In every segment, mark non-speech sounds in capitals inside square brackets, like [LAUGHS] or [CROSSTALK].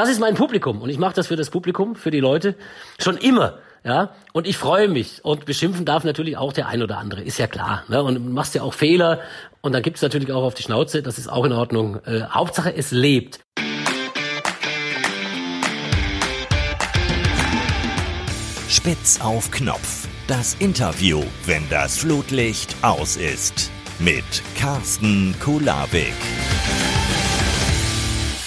das ist mein Publikum und ich mache das für das Publikum, für die Leute schon immer. Ja, und ich freue mich. Und beschimpfen darf natürlich auch der ein oder andere, ist ja klar. Ne? Und machst ja auch Fehler und dann gibt's natürlich auch auf die Schnauze, das ist auch in Ordnung. Äh, Hauptsache, es lebt. Spitz auf Knopf. Das Interview, wenn das Flutlicht aus ist. Mit Carsten Kulabik.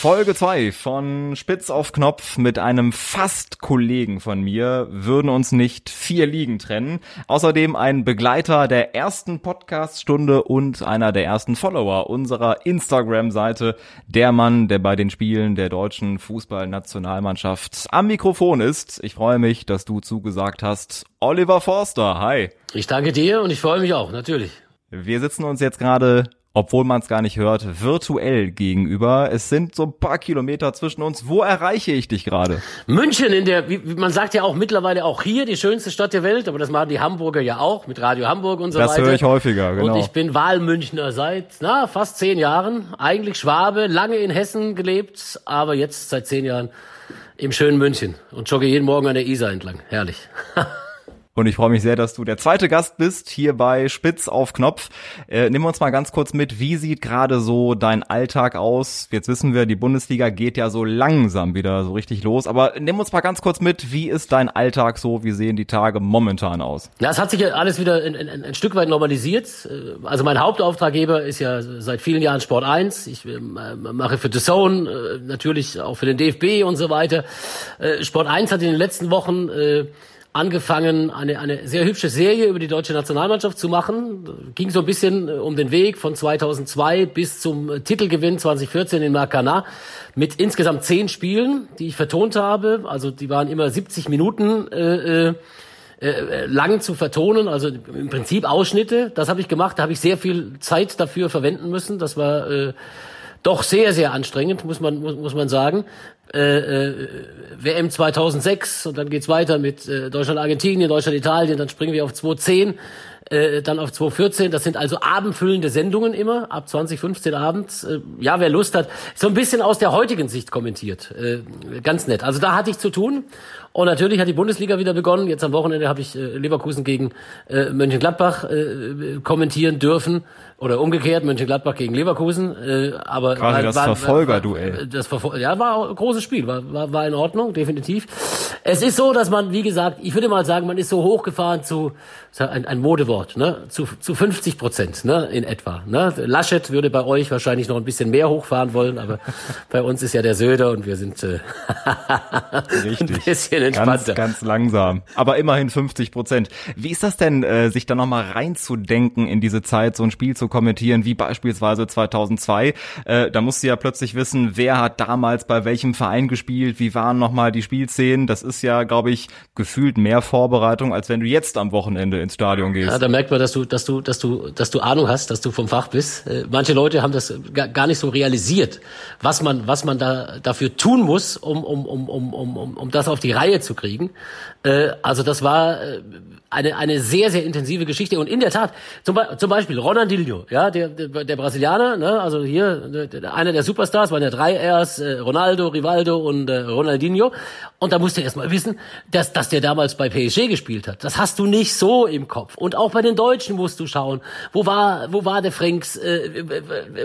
Folge 2 von Spitz auf Knopf mit einem fast Kollegen von mir würden uns nicht vier Ligen trennen. Außerdem ein Begleiter der ersten Podcast-Stunde und einer der ersten Follower unserer Instagram-Seite. Der Mann, der bei den Spielen der deutschen Fußballnationalmannschaft am Mikrofon ist. Ich freue mich, dass du zugesagt hast. Oliver Forster, hi. Ich danke dir und ich freue mich auch, natürlich. Wir sitzen uns jetzt gerade obwohl man es gar nicht hört, virtuell gegenüber. Es sind so ein paar Kilometer zwischen uns. Wo erreiche ich dich gerade? München in der, wie, man sagt ja auch mittlerweile auch hier die schönste Stadt der Welt, aber das machen die Hamburger ja auch mit Radio Hamburg und so das weiter. Das höre ich häufiger, genau. Und ich bin Wahlmünchner seit na, fast zehn Jahren, eigentlich Schwabe, lange in Hessen gelebt, aber jetzt seit zehn Jahren im schönen München und jogge jeden Morgen an der Isar entlang. Herrlich. [LAUGHS] Und ich freue mich sehr, dass du der zweite Gast bist hier bei Spitz auf Knopf. Äh, nimm uns mal ganz kurz mit, wie sieht gerade so dein Alltag aus? Jetzt wissen wir, die Bundesliga geht ja so langsam wieder so richtig los. Aber nimm uns mal ganz kurz mit, wie ist dein Alltag so? Wie sehen die Tage momentan aus? Ja, es hat sich ja alles wieder ein, ein, ein Stück weit normalisiert. Äh, also mein Hauptauftraggeber ist ja seit vielen Jahren Sport 1. Ich äh, mache für The Zone, äh, natürlich auch für den DFB und so weiter. Sport 1 hat in den letzten Wochen angefangen, eine, eine sehr hübsche Serie über die deutsche Nationalmannschaft zu machen. Ging so ein bisschen äh, um den Weg von 2002 bis zum äh, Titelgewinn 2014 in Marcana mit insgesamt zehn Spielen, die ich vertont habe. Also die waren immer 70 Minuten äh, äh, äh, lang zu vertonen, also im Prinzip Ausschnitte. Das habe ich gemacht, da habe ich sehr viel Zeit dafür verwenden müssen. Das war äh, doch sehr, sehr anstrengend, muss man, muss, muss man sagen. Äh, äh, WM 2006 und dann geht's weiter mit äh, Deutschland, Argentinien, Deutschland, Italien, dann springen wir auf 2010, äh, dann auf 2014. Das sind also abendfüllende Sendungen immer, ab 2015 abends. Äh, ja, wer Lust hat, so ein bisschen aus der heutigen Sicht kommentiert. Äh, ganz nett. Also da hatte ich zu tun und natürlich hat die Bundesliga wieder begonnen. Jetzt am Wochenende habe ich äh, Leverkusen gegen äh, Mönchengladbach äh, kommentieren dürfen oder umgekehrt Mönchengladbach gegen Leverkusen. Aber quasi war, das Verfolgerduell. Das Verfol ja war ein großes Spiel, war, war war in Ordnung, definitiv. Es ist so, dass man, wie gesagt, ich würde mal sagen, man ist so hochgefahren zu ein, ein Modewort, ne, zu zu 50 Prozent, ne, in etwa. Ne, Laschet würde bei euch wahrscheinlich noch ein bisschen mehr hochfahren wollen, aber [LAUGHS] bei uns ist ja der Söder und wir sind äh, [LAUGHS] Richtig. ein bisschen entspannter. Ganz, ganz langsam. Aber immerhin 50 Prozent. Wie ist das denn, äh, sich da nochmal reinzudenken in diese Zeit, so ein Spiel zu kommentieren, wie beispielsweise 2002? Äh, da musst du ja plötzlich wissen, wer hat damals bei welchem Verein gespielt, wie waren nochmal die Spielszenen. Das ist ja, glaube ich, gefühlt mehr Vorbereitung, als wenn du jetzt am Wochenende ins Stadion gehst. Ja, da merkt man, dass du, dass du, dass du, dass du Ahnung hast, dass du vom Fach bist. Äh, manche Leute haben das gar nicht so realisiert, was man, was man da dafür tun muss, um, um, um, um, um, um das auf die Reihe Reihe zu kriegen. Äh, also das war äh, eine, eine sehr, sehr intensive Geschichte. Und in der Tat, zum, zum Beispiel Ronaldinho, ja, der, der, der Brasilianer, ne, also hier einer der Superstars, waren ja drei Rs, äh, Ronaldo, Rivaldo und äh, Ronaldinho. Und da musst du erst mal wissen, dass, dass der damals bei PSG gespielt hat. Das hast du nicht so im Kopf. Und auch bei den Deutschen musst du schauen, wo war, wo war der Franks, äh,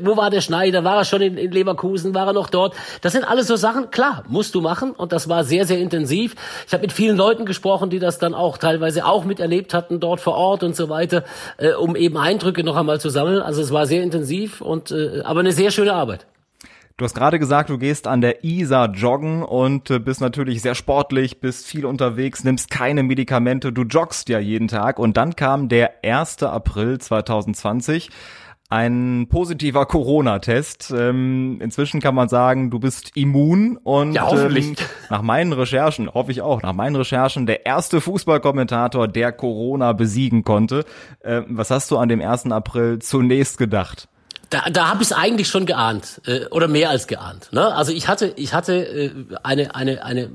wo war der Schneider, war er schon in, in Leverkusen, war er noch dort? Das sind alles so Sachen, klar, musst du machen. Und das war sehr, sehr intensiv. Ich habe mit vielen Leuten gesprochen, die das dann auch teilweise auch miterlebt hatten dort vor Ort und so weiter, äh, um eben Eindrücke noch einmal zu sammeln. Also es war sehr intensiv und äh, aber eine sehr schöne Arbeit. Du hast gerade gesagt, du gehst an der Isar joggen und äh, bist natürlich sehr sportlich, bist viel unterwegs, nimmst keine Medikamente, du joggst ja jeden Tag und dann kam der 1. April 2020 ein positiver Corona-Test. Ähm, inzwischen kann man sagen, du bist immun und ja, hoffentlich. Ähm, nach meinen Recherchen, hoffe ich auch, nach meinen Recherchen der erste Fußballkommentator, der Corona besiegen konnte. Ähm, was hast du an dem 1. April zunächst gedacht? Da, da habe ich es eigentlich schon geahnt äh, oder mehr als geahnt. Ne? Also ich hatte, ich hatte äh, eine, eine, eine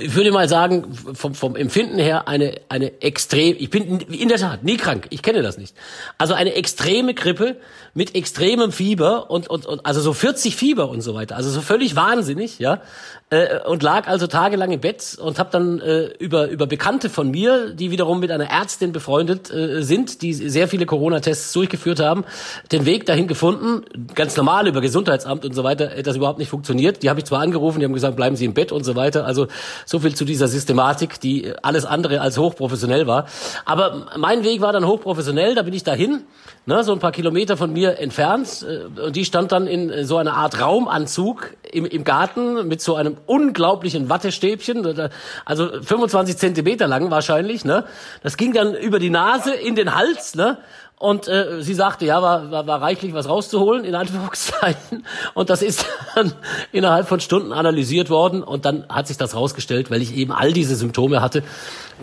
ich würde mal sagen, vom, vom Empfinden her eine, eine extrem, ich bin in der Tat nie krank, ich kenne das nicht. Also eine extreme Grippe mit extremem Fieber und, und, und also so 40 Fieber und so weiter, also so völlig wahnsinnig, ja. Äh, und lag also tagelang im Bett und habe dann äh, über, über Bekannte von mir, die wiederum mit einer Ärztin befreundet äh, sind, die sehr viele Corona-Tests durchgeführt haben, den Weg dahin gefunden, ganz normal über Gesundheitsamt und so weiter, das überhaupt nicht funktioniert. Die habe ich zwar angerufen, die haben gesagt, bleiben Sie im Bett und so weiter. Also so viel zu dieser Systematik, die alles andere als hochprofessionell war. Aber mein Weg war dann hochprofessionell, da bin ich dahin, ne, so ein paar Kilometer von mir entfernt. Äh, und die stand dann in so einer Art Raumanzug im, im Garten mit so einem unglaublichen Wattestäbchen, also 25 Zentimeter lang wahrscheinlich, ne? Das ging dann über die Nase in den Hals, ne? Und äh, sie sagte, ja, war, war, war reichlich was rauszuholen, in Anführungszeichen. Und das ist dann [LAUGHS] innerhalb von Stunden analysiert worden. Und dann hat sich das rausgestellt, weil ich eben all diese Symptome hatte,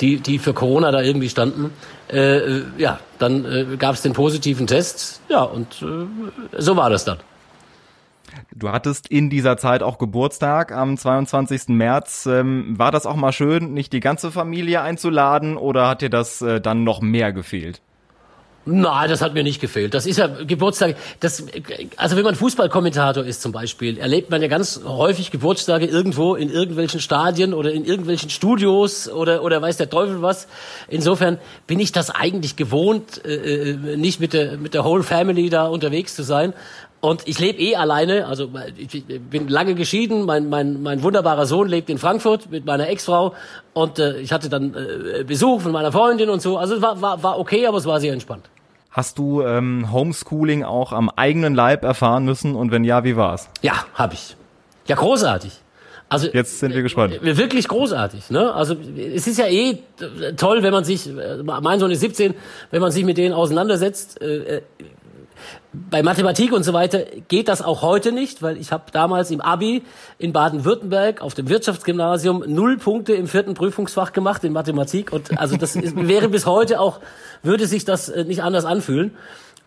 die, die für Corona da irgendwie standen. Äh, ja, dann äh, gab es den positiven Test. Ja, und äh, so war das dann. Du hattest in dieser Zeit auch Geburtstag am 22. März. Ähm, war das auch mal schön, nicht die ganze Familie einzuladen oder hat dir das äh, dann noch mehr gefehlt? Nein, das hat mir nicht gefehlt. Das ist ja Geburtstag. Das, also wenn man Fußballkommentator ist zum Beispiel, erlebt man ja ganz häufig Geburtstage irgendwo in irgendwelchen Stadien oder in irgendwelchen Studios oder oder weiß der Teufel was. Insofern bin ich das eigentlich gewohnt, äh, äh nicht mit der mit der Whole Family da unterwegs zu sein. Und ich lebe eh alleine, also ich bin lange geschieden, mein, mein, mein wunderbarer Sohn lebt in Frankfurt mit meiner Ex-Frau und äh, ich hatte dann äh, Besuch von meiner Freundin und so. Also es war, war, war okay, aber es war sehr entspannt. Hast du ähm, Homeschooling auch am eigenen Leib erfahren müssen und wenn ja, wie war's? Ja, habe ich. Ja, großartig. Also jetzt sind wir gespannt. Wirklich großartig, ne? Also es ist ja eh toll, wenn man sich, mein Sohn ist 17, wenn man sich mit denen auseinandersetzt. Äh, bei Mathematik und so weiter geht das auch heute nicht, weil ich habe damals im Abi in Baden-Württemberg auf dem Wirtschaftsgymnasium null Punkte im vierten Prüfungsfach gemacht in Mathematik. Und also das ist, [LAUGHS] wäre bis heute auch würde sich das äh, nicht anders anfühlen.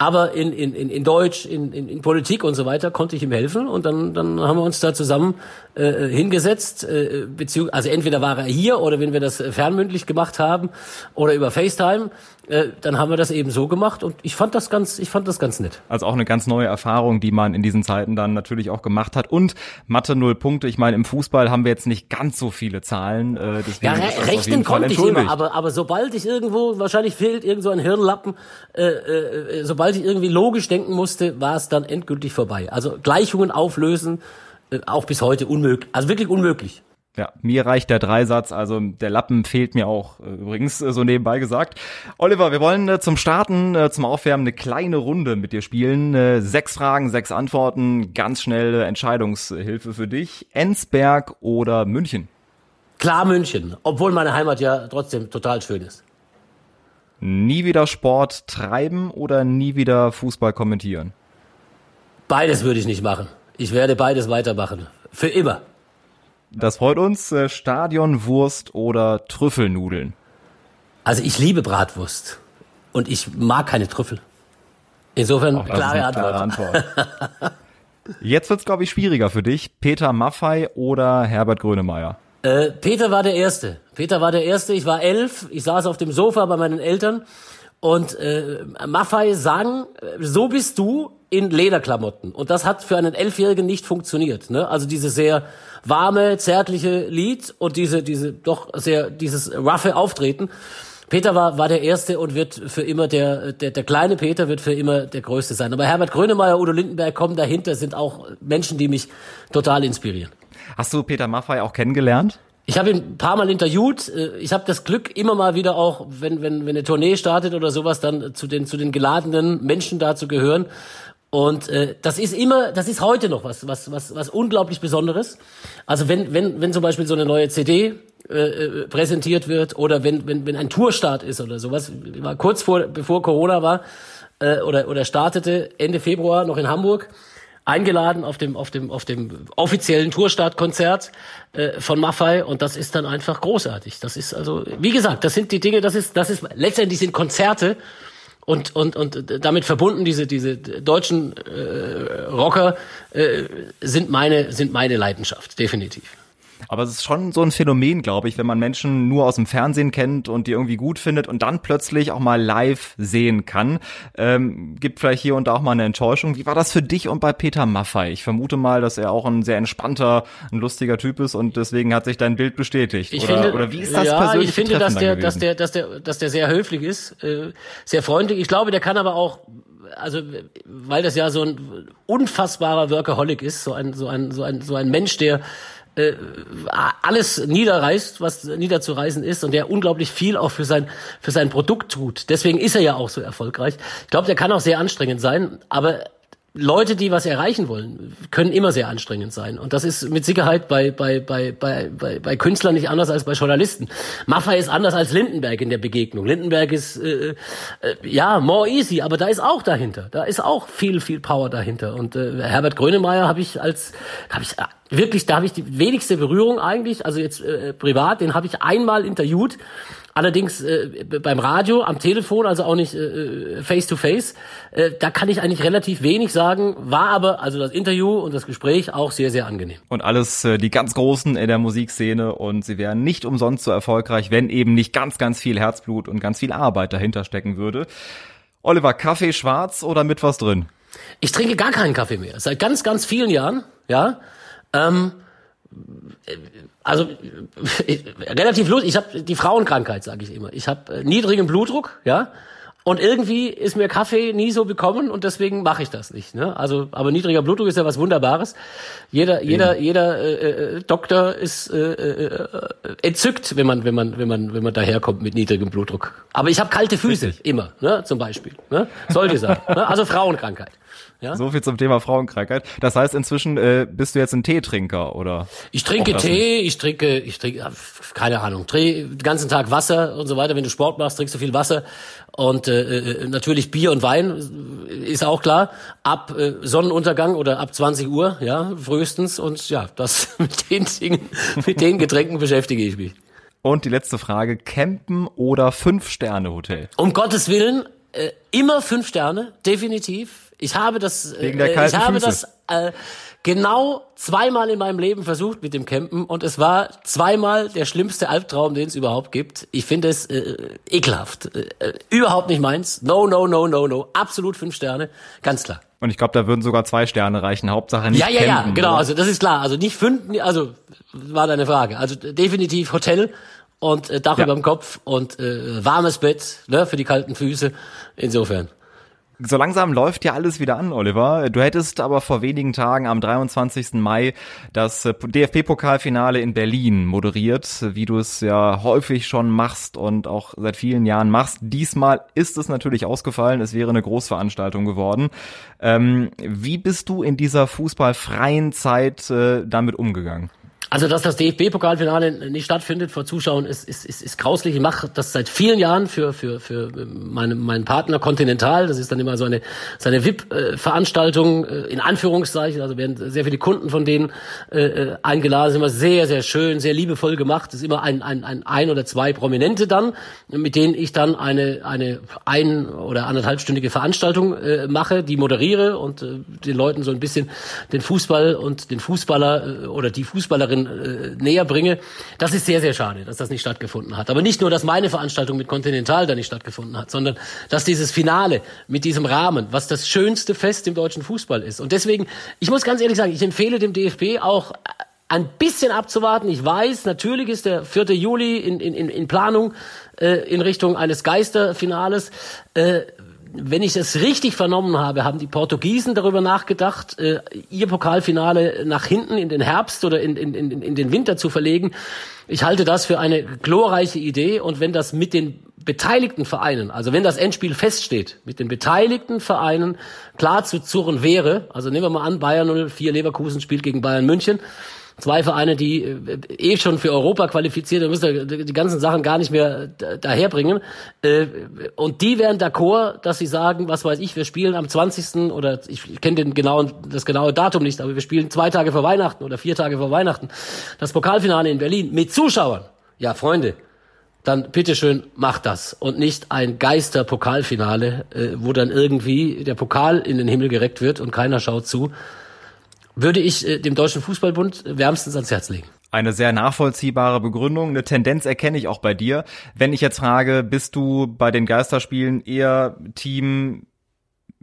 Aber in, in, in Deutsch, in, in, in Politik und so weiter konnte ich ihm helfen. Und dann, dann haben wir uns da zusammen äh, hingesetzt, äh, also entweder war er hier oder wenn wir das fernmündlich gemacht haben oder über FaceTime, äh, dann haben wir das eben so gemacht und ich fand das ganz, ich fand das ganz nett. Also auch eine ganz neue Erfahrung, die man in diesen Zeiten dann natürlich auch gemacht hat und Mathe null Punkte. Ich meine, im Fußball haben wir jetzt nicht ganz so viele Zahlen. Äh, ja, re rechnen konnte ich immer, aber, aber sobald ich irgendwo, wahrscheinlich fehlt irgend so ein Hirnlappen, äh, äh, sobald sobald ich irgendwie logisch denken musste, war es dann endgültig vorbei. Also Gleichungen auflösen, äh, auch bis heute unmöglich, also wirklich unmöglich. Ja, mir reicht der Dreisatz, also der Lappen fehlt mir auch äh, übrigens äh, so nebenbei gesagt. Oliver, wir wollen äh, zum Starten, zum Aufwärmen eine kleine Runde mit dir spielen. Sechs Fragen, sechs Antworten, ganz schnelle Entscheidungshilfe für dich. Ensberg oder München? Klar München, obwohl meine Heimat ja trotzdem total schön ist. Nie wieder Sport treiben oder nie wieder Fußball kommentieren? Beides würde ich nicht machen. Ich werde beides weitermachen. Für immer. Das freut uns. Äh, Stadionwurst oder Trüffelnudeln? Also ich liebe Bratwurst. Und ich mag keine Trüffel. Insofern klare Antwort. Klare Antwort. [LAUGHS] Jetzt wird's, glaube ich, schwieriger für dich. Peter Maffei oder Herbert Grönemeyer? Äh, Peter war der Erste. Peter war der Erste. Ich war elf. Ich saß auf dem Sofa bei meinen Eltern und äh, Maffei sang, so bist du in Lederklamotten. Und das hat für einen Elfjährigen nicht funktioniert. Ne? Also diese sehr warme, zärtliche Lied und diese, diese doch sehr, dieses roughe Auftreten. Peter war, war der Erste und wird für immer der, der, der kleine Peter wird für immer der Größte sein. Aber Herbert Grönemeyer, Udo Lindenberg kommen dahinter, sind auch Menschen, die mich total inspirieren. Hast du Peter Maffay auch kennengelernt? Ich habe ihn ein paar Mal interviewt. Ich habe das Glück, immer mal wieder auch, wenn, wenn, wenn eine Tournee startet oder sowas, dann zu den, zu den geladenen Menschen da zu gehören. Und äh, das ist immer, das ist heute noch was, was, was, was unglaublich Besonderes. Also wenn, wenn, wenn zum Beispiel so eine neue CD äh, äh, präsentiert wird oder wenn, wenn, wenn ein Tourstart ist oder sowas, war kurz vor, bevor Corona war äh, oder, oder startete Ende Februar noch in Hamburg eingeladen auf dem, auf dem, auf dem offiziellen Tourstartkonzert äh, von Maffei und das ist dann einfach großartig. Das ist also, wie gesagt, das sind die Dinge, das ist, das ist, letztendlich sind Konzerte und, und, und damit verbunden diese, diese deutschen äh, Rocker äh, sind meine, sind meine Leidenschaft, definitiv. Aber es ist schon so ein Phänomen, glaube ich, wenn man Menschen nur aus dem Fernsehen kennt und die irgendwie gut findet und dann plötzlich auch mal live sehen kann. Ähm, gibt vielleicht hier und da auch mal eine Enttäuschung. Wie war das für dich und bei Peter Maffei? Ich vermute mal, dass er auch ein sehr entspannter, ein lustiger Typ ist und deswegen hat sich dein Bild bestätigt. Ich oder, finde, oder wie ist das ja, persönlich? Ich finde, dass der, dass der, dass der, dass der sehr höflich ist, äh, sehr freundlich. Ich glaube, der kann aber auch also weil das ja so ein unfassbarer Workaholic ist, so ein so ein so ein so ein Mensch, der äh, alles niederreißt, was niederzureißen ist und der unglaublich viel auch für sein für sein Produkt tut. Deswegen ist er ja auch so erfolgreich. Ich glaube, der kann auch sehr anstrengend sein, aber Leute, die was erreichen wollen, können immer sehr anstrengend sein. Und das ist mit Sicherheit bei, bei, bei, bei, bei, bei Künstlern nicht anders als bei Journalisten. Maffei ist anders als Lindenberg in der Begegnung. Lindenberg ist, äh, äh, ja, more easy, aber da ist auch dahinter. Da ist auch viel, viel Power dahinter. Und äh, Herbert Grönemeyer habe ich als, habe ich äh, wirklich, da habe ich die wenigste Berührung eigentlich, also jetzt äh, privat, den habe ich einmal interviewt Allerdings äh, beim Radio, am Telefon, also auch nicht äh, face to face, äh, da kann ich eigentlich relativ wenig sagen, war aber also das Interview und das Gespräch auch sehr, sehr angenehm. Und alles äh, die ganz Großen in der Musikszene und sie wären nicht umsonst so erfolgreich, wenn eben nicht ganz, ganz viel Herzblut und ganz viel Arbeit dahinter stecken würde. Oliver, Kaffee schwarz oder mit was drin? Ich trinke gar keinen Kaffee mehr. Seit ganz, ganz vielen Jahren, ja. Ähm, also [LAUGHS] relativ lustig. Ich habe die Frauenkrankheit, sage ich immer. Ich habe äh, niedrigen Blutdruck, ja. Und irgendwie ist mir Kaffee nie so bekommen und deswegen mache ich das nicht. Ne? Also, aber niedriger Blutdruck ist ja was Wunderbares. Jeder, jeder, jeder äh, äh, Doktor ist äh, äh, entzückt, wenn man, wenn man, wenn man, wenn man daherkommt mit niedrigem Blutdruck. Aber ich habe kalte Füße Richtig. immer, ne? Zum Beispiel. Ne? Sollte sein. ne? Also Frauenkrankheit. Ja? So viel zum Thema Frauenkrankheit. Das heißt, inzwischen äh, bist du jetzt ein Teetrinker oder? Ich trinke Tee, ich trinke, ich trinke, keine Ahnung, trinke den ganzen Tag Wasser und so weiter. Wenn du Sport machst, trinkst du viel Wasser und äh, äh, natürlich Bier und Wein ist auch klar. Ab äh, Sonnenuntergang oder ab 20 Uhr, ja, frühestens und ja, das [LAUGHS] mit den Dingen, mit den Getränken beschäftige ich mich. Und die letzte Frage: Campen oder Fünf-Sterne-Hotel? Um Gottes Willen, äh, immer fünf Sterne, definitiv ich habe das, Wegen der äh, ich habe Füße. das äh, genau zweimal in meinem Leben versucht mit dem Campen und es war zweimal der schlimmste Albtraum, den es überhaupt gibt. Ich finde es äh, ekelhaft, äh, äh, überhaupt nicht meins. No, no, no, no, no. Absolut fünf Sterne, ganz klar. Und ich glaube, da würden sogar zwei Sterne reichen. Hauptsache nicht Ja, ja, campen, ja, genau. Oder? Also das ist klar. Also nicht fünf, also war deine Frage. Also definitiv Hotel und äh, Dach Ja. über dem Kopf und äh, warmes Bett ne, für die kalten Füße. Insofern. So langsam läuft ja alles wieder an, Oliver. Du hättest aber vor wenigen Tagen am 23. Mai das äh, DFB-Pokalfinale in Berlin moderiert, wie du es ja häufig schon machst und auch seit vielen Jahren machst. Diesmal ist es natürlich ausgefallen. Es wäre eine Großveranstaltung geworden. Ähm, wie bist du in dieser fußballfreien Zeit äh, damit umgegangen? Also, dass das DFB-Pokalfinale nicht stattfindet vor Zuschauern, ist, ist, ist, ist grauslich. Ich mache das seit vielen Jahren für, für, für meine, meinen Partner Continental. Das ist dann immer so eine, so eine VIP-Veranstaltung, äh, in Anführungszeichen. Also werden sehr viele Kunden von denen äh, äh, eingeladen. Das ist immer sehr, sehr schön, sehr liebevoll gemacht. Das ist immer ein, ein, ein, ein oder zwei Prominente dann, mit denen ich dann eine, eine ein- oder anderthalbstündige Veranstaltung äh, mache, die moderiere und äh, den Leuten so ein bisschen den Fußball und den Fußballer äh, oder die Fußballerin äh, näher bringe. Das ist sehr, sehr schade, dass das nicht stattgefunden hat. Aber nicht nur, dass meine Veranstaltung mit Continental da nicht stattgefunden hat, sondern dass dieses Finale mit diesem Rahmen, was das schönste Fest im deutschen Fußball ist. Und deswegen, ich muss ganz ehrlich sagen, ich empfehle dem DFB auch ein bisschen abzuwarten. Ich weiß, natürlich ist der 4. Juli in, in, in Planung äh, in Richtung eines Geisterfinales. Äh, wenn ich es richtig vernommen habe, haben die Portugiesen darüber nachgedacht, äh, ihr Pokalfinale nach hinten in den Herbst oder in, in, in, in den Winter zu verlegen. Ich halte das für eine glorreiche Idee und wenn das mit den beteiligten Vereinen, also wenn das Endspiel feststeht, mit den beteiligten Vereinen klar zu zurren wäre, also nehmen wir mal an, Bayern 04 Leverkusen spielt gegen Bayern München, zwei Vereine, die äh, eh schon für Europa qualifiziert, da müssen die ganzen Sachen gar nicht mehr da- daherbringen. Äh, Und die wären d'accord, dass sie sagen, was weiß ich, wir spielen am 20. oder ich kenne den genauen, das genaue Datum nicht, aber wir spielen zwei Tage vor Weihnachten oder vier Tage vor Weihnachten das Pokalfinale in Berlin mit Zuschauern. Ja, Freunde, dann bitteschön macht das und nicht ein Geister-Pokalfinale, äh, wo dann irgendwie der Pokal in den Himmel gereckt wird und keiner schaut zu würde ich äh, dem Deutschen Fußballbund wärmstens ans Herz legen. Eine sehr nachvollziehbare Begründung. Eine Tendenz erkenne ich auch bei dir. Wenn ich jetzt frage, bist du bei den Geisterspielen eher Team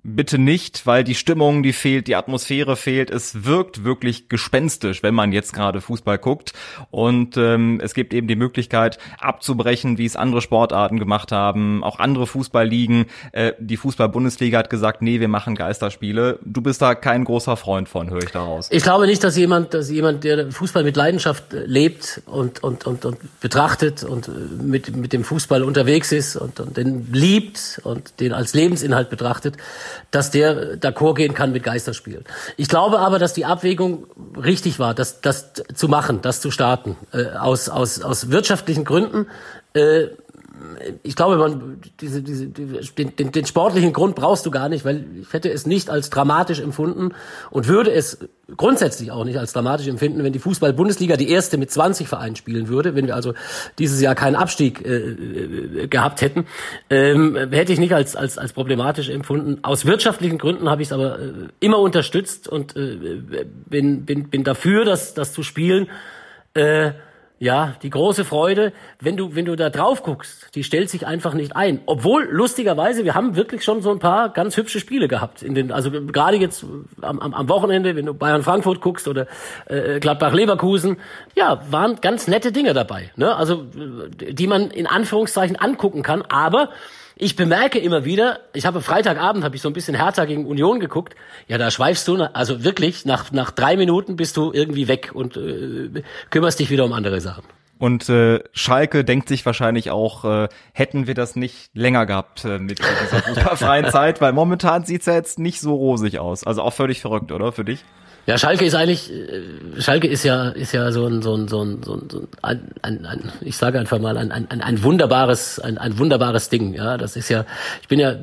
bitte nicht, weil die Stimmung, die fehlt, die Atmosphäre fehlt. Es wirkt wirklich gespenstisch, wenn man jetzt gerade Fußball guckt. Und ähm, es gibt eben die Möglichkeit abzubrechen, wie es andere Sportarten gemacht haben, auch andere Fußballligen. Äh, die Fußball-Bundesliga hat gesagt, nee, wir machen Geisterspiele. Du bist da kein großer Freund von, höre ich daraus. Ich glaube nicht, dass jemand, dass jemand, der Fußball mit Leidenschaft lebt und und und, und betrachtet und mit mit dem Fußball unterwegs ist und, und den liebt und den als Lebensinhalt betrachtet, dass der d'accord gehen kann mit Geisterspielen. Ich glaube aber, dass die Abwägung richtig war, das, das zu machen, das zu starten, äh, aus, aus, aus wirtschaftlichen Gründen. Äh, ich glaube, man, diese, diese, den, den, den sportlichen Grund brauchst du gar nicht, weil ich hätte es nicht als dramatisch empfunden und würde es grundsätzlich auch nicht als dramatisch empfinden, wenn die Fußball-Bundesliga die erste mit 20 Vereinen spielen würde, wenn wir also dieses Jahr keinen Abstieg äh, äh, gehabt hätten, ähm, hätte ich nicht als, als, als problematisch empfunden. Aus wirtschaftlichen Gründen habe ich es aber äh, immer unterstützt und äh, bin, bin, bin dafür, das, das zu spielen. Äh, ja, die große Freude, wenn du, wenn du da drauf guckst, die stellt sich einfach nicht ein. Obwohl, lustigerweise, wir haben wirklich schon so ein paar ganz hübsche Spiele gehabt. In den, also gerade jetzt am, am, am Wochenende, wenn du Bayern Frankfurt guckst oder äh, Gladbach Leverkusen, ja, waren ganz nette Dinge dabei. Ne? Also, die man in Anführungszeichen angucken kann, aber ich bemerke immer wieder, ich habe Freitagabend habe ich so ein bisschen Hertha gegen Union geguckt. Ja, da schweifst du, also wirklich nach nach drei Minuten bist du irgendwie weg und äh, kümmerst dich wieder um andere Sachen. Und äh, Schalke denkt sich wahrscheinlich auch, äh, hätten wir das nicht länger gehabt äh, mit dieser fußballfreien [LAUGHS] Zeit, weil momentan sieht's ja jetzt nicht so rosig aus. Also auch völlig verrückt, oder für dich? Ja, Schalke ist eigentlich, äh, Schalke ist ja, ist ja so ein, so ein, so ein, so ein, ein, ein, ein ich sage einfach mal, ein, ein, ein wunderbares, ein, ein wunderbares Ding. Ja, das ist ja, ich bin ja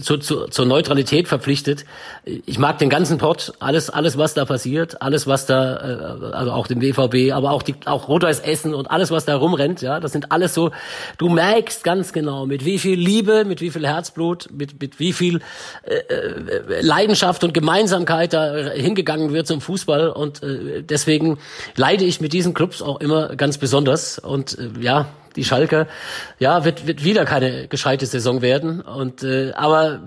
zu, zu, zur Neutralität verpflichtet. Ich mag den ganzen Pott, alles, alles, was da passiert, alles, was da, äh, also auch den BVB, aber auch die, auch Rot-Weiß Essen und alles, was da rumrennt. Ja, das sind alles so, du merkst ganz genau, mit wie viel Liebe, mit wie viel Herzblut, mit, mit wie viel äh, äh Leidenschaft und Gemeinsamkeit da hingegangen wird zum Fußball und äh, deswegen leide ich mit diesen Clubs auch immer ganz besonders. Und äh, ja, die Schalke, ja, wird, wird wieder keine gescheite Saison werden. Und äh, aber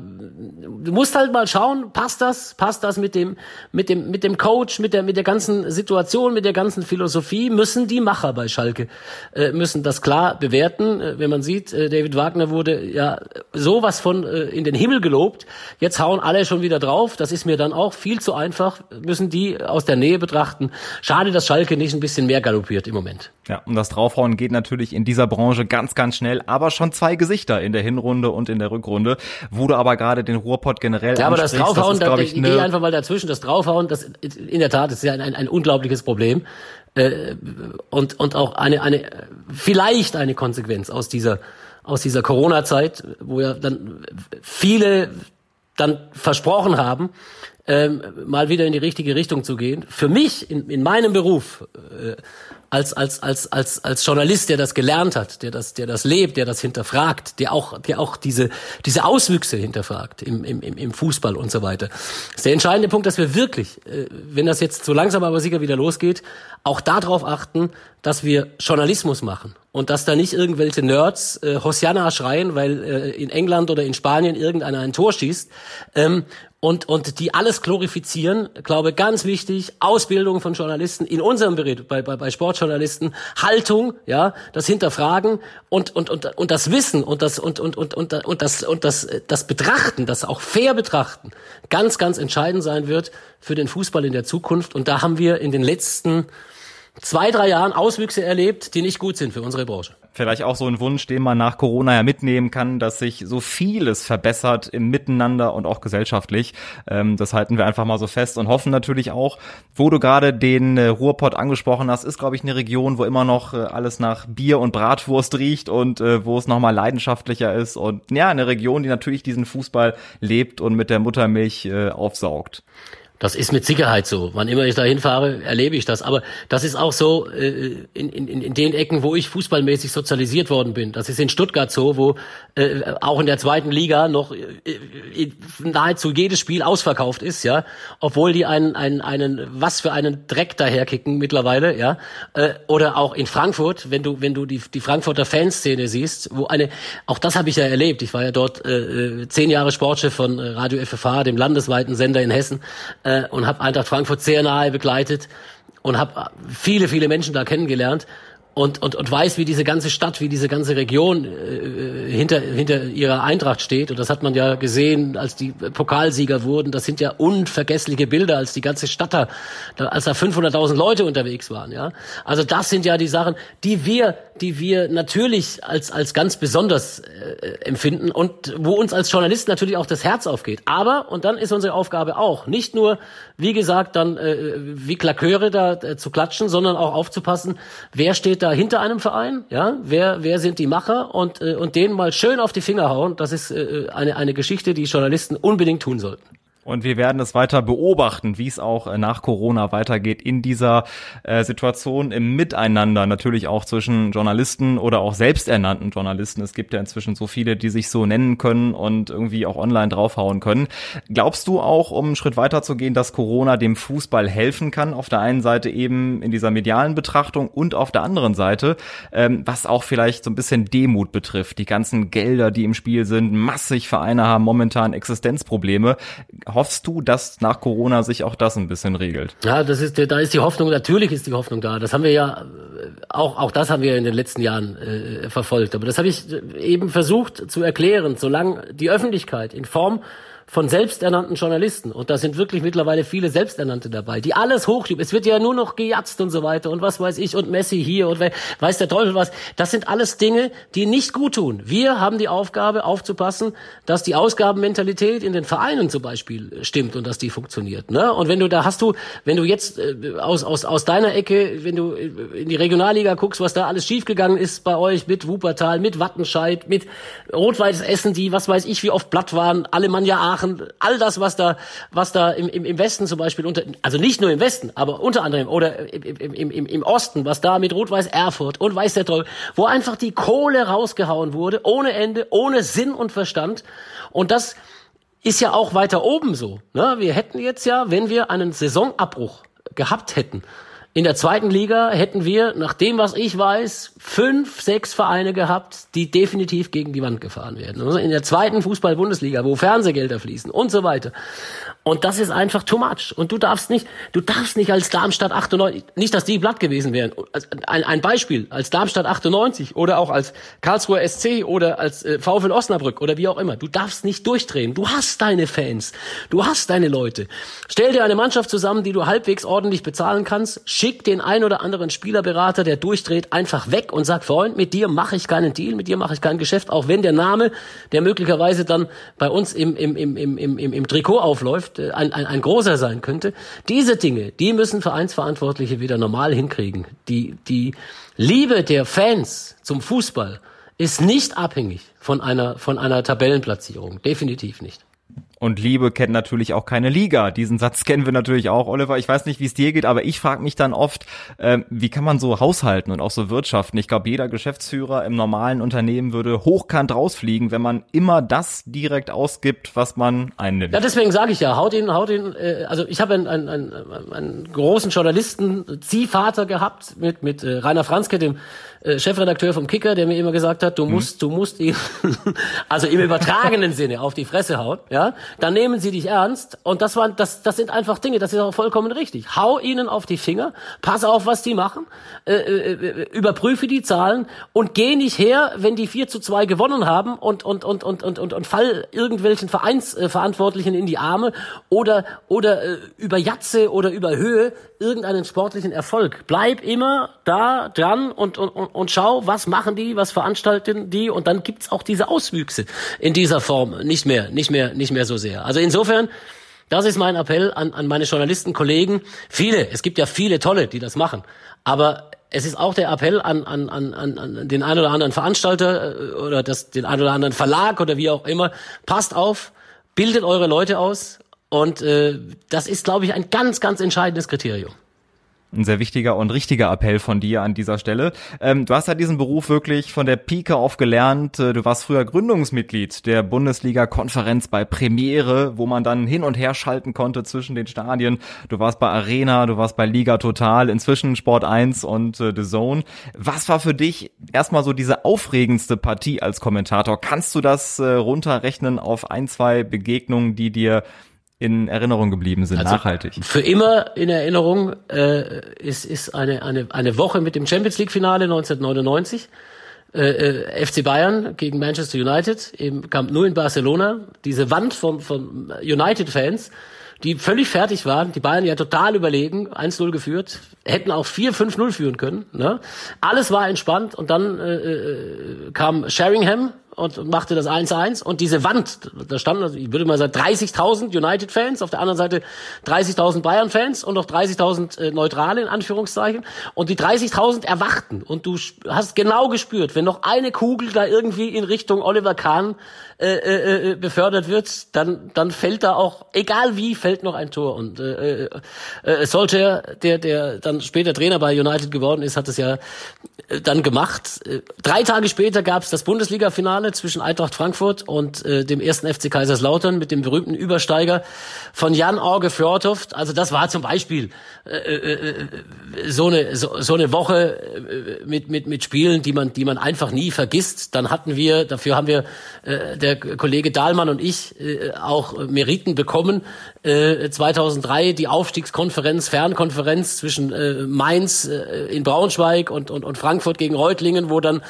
du musst halt mal schauen, passt das, passt das mit dem, mit dem, mit dem Coach, mit der, mit der ganzen Situation, mit der ganzen Philosophie, müssen die Macher bei Schalke, äh, müssen das klar bewerten. Äh, wenn man sieht, äh, David Wagner wurde ja sowas von äh, in den Himmel gelobt. Jetzt hauen alle schon wieder drauf. Das ist mir dann auch viel zu einfach. Müssen die aus der Nähe betrachten. Schade, dass Schalke nicht ein bisschen mehr galoppiert im Moment. Ja, und das Draufhauen geht natürlich in dieser Branche ganz, ganz schnell, aber schon zwei Gesichter in der Hinrunde und in der Rückrunde, wo du aber gerade den Ruhrpott generell Ja, aber das Draufhauen, das ist, da, ich, ich gehe einfach mal dazwischen, das Draufhauen, das in der Tat ist ja ein, ein, ein unglaubliches Problem äh, und, und auch eine, eine, vielleicht eine Konsequenz aus dieser, aus dieser Corona-Zeit, wo ja dann viele dann versprochen haben, ähm, mal wieder in die richtige Richtung zu gehen. Für mich in, in meinem Beruf äh, als als als als als Journalist, der das gelernt hat, der das der das lebt, der das hinterfragt, der auch der auch diese diese Auswüchse hinterfragt im im im Fußball und so weiter. Das ist der entscheidende Punkt, dass wir wirklich, äh, wenn das jetzt so langsam aber sicher wieder losgeht, auch darauf achten, dass wir Journalismus machen und dass da nicht irgendwelche Nerds äh, Hosianna schreien, weil äh, in England oder in Spanien irgendeiner ein Tor schießt. Ähm, und, und die alles glorifizieren, glaube ganz wichtig, Ausbildung von Journalisten in unserem Bericht, bei, bei, bei Sportjournalisten, Haltung, ja, das Hinterfragen und, und, und, und das Wissen und das, und, und, und, und, und das, und das, das Betrachten, das auch fair betrachten, ganz, ganz entscheidend sein wird für den Fußball in der Zukunft. Und da haben wir in den letzten zwei, drei Jahren Auswüchse erlebt, die nicht gut sind für unsere Branche. Vielleicht auch so ein Wunsch, den man nach Corona ja mitnehmen kann, dass sich so vieles verbessert im Miteinander und auch gesellschaftlich. Ähm, das halten wir einfach mal so fest und hoffen natürlich auch, wo du gerade den äh, Ruhrpott angesprochen hast, ist, glaube ich, eine Region, wo immer noch äh, alles nach Bier und Bratwurst riecht und äh, wo es nochmal leidenschaftlicher ist. Und ja, eine Region, die natürlich diesen Fußball lebt und mit der Muttermilch aufsaugt. Das ist mit Sicherheit so. Wann immer ich da hinfahre, erlebe ich das. Aber das ist auch so äh, in, in, in den Ecken, wo ich fußballmäßig sozialisiert worden bin. Das ist in Stuttgart so, wo äh, auch in der zweiten Liga noch äh, nahezu jedes Spiel ausverkauft ist, ja, obwohl die einen, einen, einen was für einen Dreck daherkicken mittlerweile, ja. Äh, oder auch in Frankfurt, wenn du wenn du die die Frankfurter Fanszene siehst, wo eine, auch das habe ich ja erlebt. Ich war ja dort äh, äh zehn Jahre Sportchef von äh, Radio FFH, dem landesweiten Sender in Hessen äh, und habe Eintracht Frankfurt sehr nahe begleitet und habe viele, viele Menschen da kennengelernt und, und, und weiß, wie diese ganze Stadt, wie diese ganze Region äh, hinter, hinter ihrer Eintracht steht. Und das hat man ja gesehen, als die Pokalsieger wurden. Das sind ja unvergessliche Bilder, als die ganze Stadt da, als da 500.000 Leute unterwegs waren. Ja, Also das sind ja die Sachen, die wir, die wir natürlich als, als ganz besonders äh, empfinden und wo uns als Journalisten natürlich auch das Herz aufgeht. Aber, und dann ist unsere Aufgabe auch, nicht nur, wie gesagt, dann äh, wie Klaköre da äh, zu klatschen, sondern auch aufzupassen, wer steht da hinter einem Verein, ja, wer, wer sind die Macher und, äh, und denen mal schön auf die Finger hauen, das ist äh, eine, eine Geschichte, die Journalisten unbedingt tun sollten. Und wir werden es weiter beobachten, wie es auch äh, nach Corona weitergeht in dieser äh, Situation im Miteinander, natürlich auch zwischen Journalisten oder auch selbsternannten Journalisten. Es gibt ja inzwischen so viele, die sich so nennen können und irgendwie auch online draufhauen können. Glaubst du auch, um einen Schritt weiter zu gehen, dass Corona dem Fußball helfen kann? Auf der einen Seite eben in dieser medialen Betrachtung und auf der anderen Seite, ähm, was auch vielleicht so ein bisschen Demut betrifft. Die ganzen Gelder, die im Spiel sind, massig Vereine haben momentan Existenzprobleme hoffst du, dass nach Corona sich auch das ein bisschen regelt? Ja, das ist, da ist die Hoffnung, natürlich ist die Hoffnung da. Das haben wir ja, äh, auch, auch das haben wir in den letzten Jahren äh, verfolgt. Aber das habe ich eben versucht zu erklären, solange die Öffentlichkeit in Form von selbsternannten Journalisten. Und da sind wirklich mittlerweile viele Selbsternannte dabei, die alles hochlieben. Es wird ja nur noch gejatzt und so weiter und was weiß ich und Messi hier und weiß der Teufel was. Das sind alles Dinge, die nicht gut tun. Wir haben die Aufgabe aufzupassen, dass die Ausgabenmentalität in den Vereinen zum Beispiel stimmt und dass die funktioniert. Ne? Und wenn du da hast du, wenn du jetzt äh, aus, aus, aus deiner Ecke, wenn du in die Regionalliga guckst, was da alles schiefgegangen ist bei euch mit Wuppertal, mit Wattenscheid, mit Rot-Weißes Essen, die, was weiß ich, wie oft platt waren, Alemannia Aachen, Aachen, all das, was da, was da im, im, Westen zum Beispiel unter, also nicht nur im Westen, aber unter anderem oder im, im, im, im Osten, was da mit Rot-Weiß Erfurt und Weiß der Teufel, wo einfach die Kohle rausgehauen wurde, ohne Ende, ohne Sinn und Verstand. Und das ist ja auch weiter oben so. Ne? Wir hätten jetzt ja, wenn wir einen Saisonabbruch gehabt hätten, in der zweiten Liga hätten wir, nach dem, was ich weiß, fünf, sechs Vereine gehabt, die definitiv gegen die Wand gefahren werden. Also in der zweiten Fußball-Bundesliga, wo Fernsehgelder fließen und so weiter. Und das ist einfach too much. Und du darfst nicht, du darfst nicht als Darmstadt 98, nicht, dass die blatt gewesen wären. Ein, ein Beispiel, als Darmstadt 98 oder auch als Karlsruher SC oder als äh, VfL Osnabrück oder wie auch immer. Du darfst nicht durchdrehen. Du hast deine Fans. Du hast deine Leute. Stell dir eine Mannschaft zusammen, die du halbwegs ordentlich bezahlen kannst schick den ein oder anderen Spielerberater, der durchdreht, einfach weg und sagt, Freund, mit dir mache ich keinen Deal, mit dir mache ich kein Geschäft, auch wenn der Name, der möglicherweise dann bei uns im, im, im, im, im, im Trikot aufläuft, äh, ein, ein, ein großer sein könnte. Diese Dinge, die müssen Vereinsverantwortliche wieder normal hinkriegen. Die, die Liebe der Fans zum Fußball ist nicht abhängig von einer, von einer Tabellenplatzierung. Definitiv nicht. Und Liebe kennt natürlich auch keine Liga. Diesen Satz kennen wir natürlich auch, Oliver. Ich weiß nicht, wie es dir geht, aber ich frage mich dann oft, äh, wie kann man so haushalten und auch so wirtschaften? Ich glaube, jeder Geschäftsführer im normalen Unternehmen würde hochkant rausfliegen, wenn man immer das direkt ausgibt, was man einnimmt. Ja, deswegen sage ich ja, haut ihn, haut ihn. Äh, also ich habe einen, einen, einen, einen großen Journalisten, Ziehvater gehabt mit mit äh, Rainer Franzke, dem äh, Chefredakteur vom Kicker, der mir immer gesagt hat, du mhm. musst, du musst ihn, [LAUGHS] also im übertragenen Sinne auf die Fresse hauen, ja, dann nehmen sie dich ernst und das waren, das, das sind einfach Dinge, das ist auch vollkommen richtig. Hau ihnen auf die Finger, pass auf, was die machen, äh, äh, äh überprüfe die Zahlen und geh nicht her, wenn die 4 zu 2 gewonnen haben und, und, und, und, und, und, und fall irgendwelchen Vereinsverantwortlichen in die Arme oder, oder äh, über Jatze oder über Höhe irgendeinen sportlichen Erfolg. Bleib immer da dran und, und, und schau, was machen die, was veranstalten die und dann gibt's auch diese Auswüchse in dieser Form nicht mehr, nicht mehr, nicht mehr so sehr. Also insofern, das ist mein Appell an, an meine Journalistenkollegen. Viele, es gibt ja viele tolle, die das machen, aber es ist auch der Appell an, an, an, an den einen oder anderen Veranstalter äh, oder das, den einen oder anderen Verlag oder wie auch immer. Passt auf, bildet eure Leute aus, Und äh, das ist, glaube ich, ein ganz, ganz entscheidendes Kriterium. Ein sehr wichtiger und richtiger Appell von dir an dieser Stelle. Ähm, du hast ja diesen Beruf wirklich von der Pike auf gelernt. Äh, du warst früher Gründungsmitglied der Bundesliga-Konferenz bei Premiere, wo man dann hin und her schalten konnte zwischen den Stadien. Du warst bei Arena, du warst bei Liga Total, inzwischen Sport 1 und äh, The Zone. Was war für dich erstmal so diese aufregendste Partie als Kommentator? Kannst du das äh, runterrechnen auf ein, zwei Begegnungen, die dir in Erinnerung geblieben sind, also nachhaltig. Für immer in Erinnerung äh, ist, ist eine, eine, eine Woche mit dem Champions League Finale 1999. Äh, äh FC Bayern gegen Manchester United im Camp Nou in Barcelona. Diese Wand von, von United-Fans, die völlig fertig waren, die Bayern ja total überlegen, 1-0 geführt, hätten auch 4-5-0 führen können. Ne? Alles war entspannt und dann äh, äh, kam Sheringham und machte das 1-1 und diese Wand, da standen, also ich würde mal sagen, 30.000 United-Fans, auf der anderen Seite 30.000 Bayern-Fans und noch 30.000 äh, Neutrale in Anführungszeichen. Und die 30.000 erwachten. Und du hast genau gespürt, wenn noch eine Kugel da irgendwie in Richtung Oliver Kahn äh, äh, äh, befördert wird, dann dann fällt da auch, egal wie, fällt noch ein Tor. Und äh, äh, äh Solskjaer, der der dann später Trainer bei United geworden ist, hat es ja äh, dann gemacht. Drei Tage später gab es das Bundesliga-Finale zwischen Eintracht Frankfurt und äh, dem ersten FC Kaiserslautern mit dem berühmten Übersteiger von Jan Orge Fjordhoft. Also das war zum Beispiel äh, äh, äh, so eine so, so eine Woche äh, mit mit mit Spielen, die man die man einfach nie vergisst. Dann hatten wir, dafür haben wir äh, der Kollege Dahlmann und ich äh, auch Meriten bekommen. Äh, 2003 die Aufstiegskonferenz, Fernkonferenz zwischen äh, Mainz äh, in Braunschweig und, und, und Frankfurt gegen Reutlingen, wo dann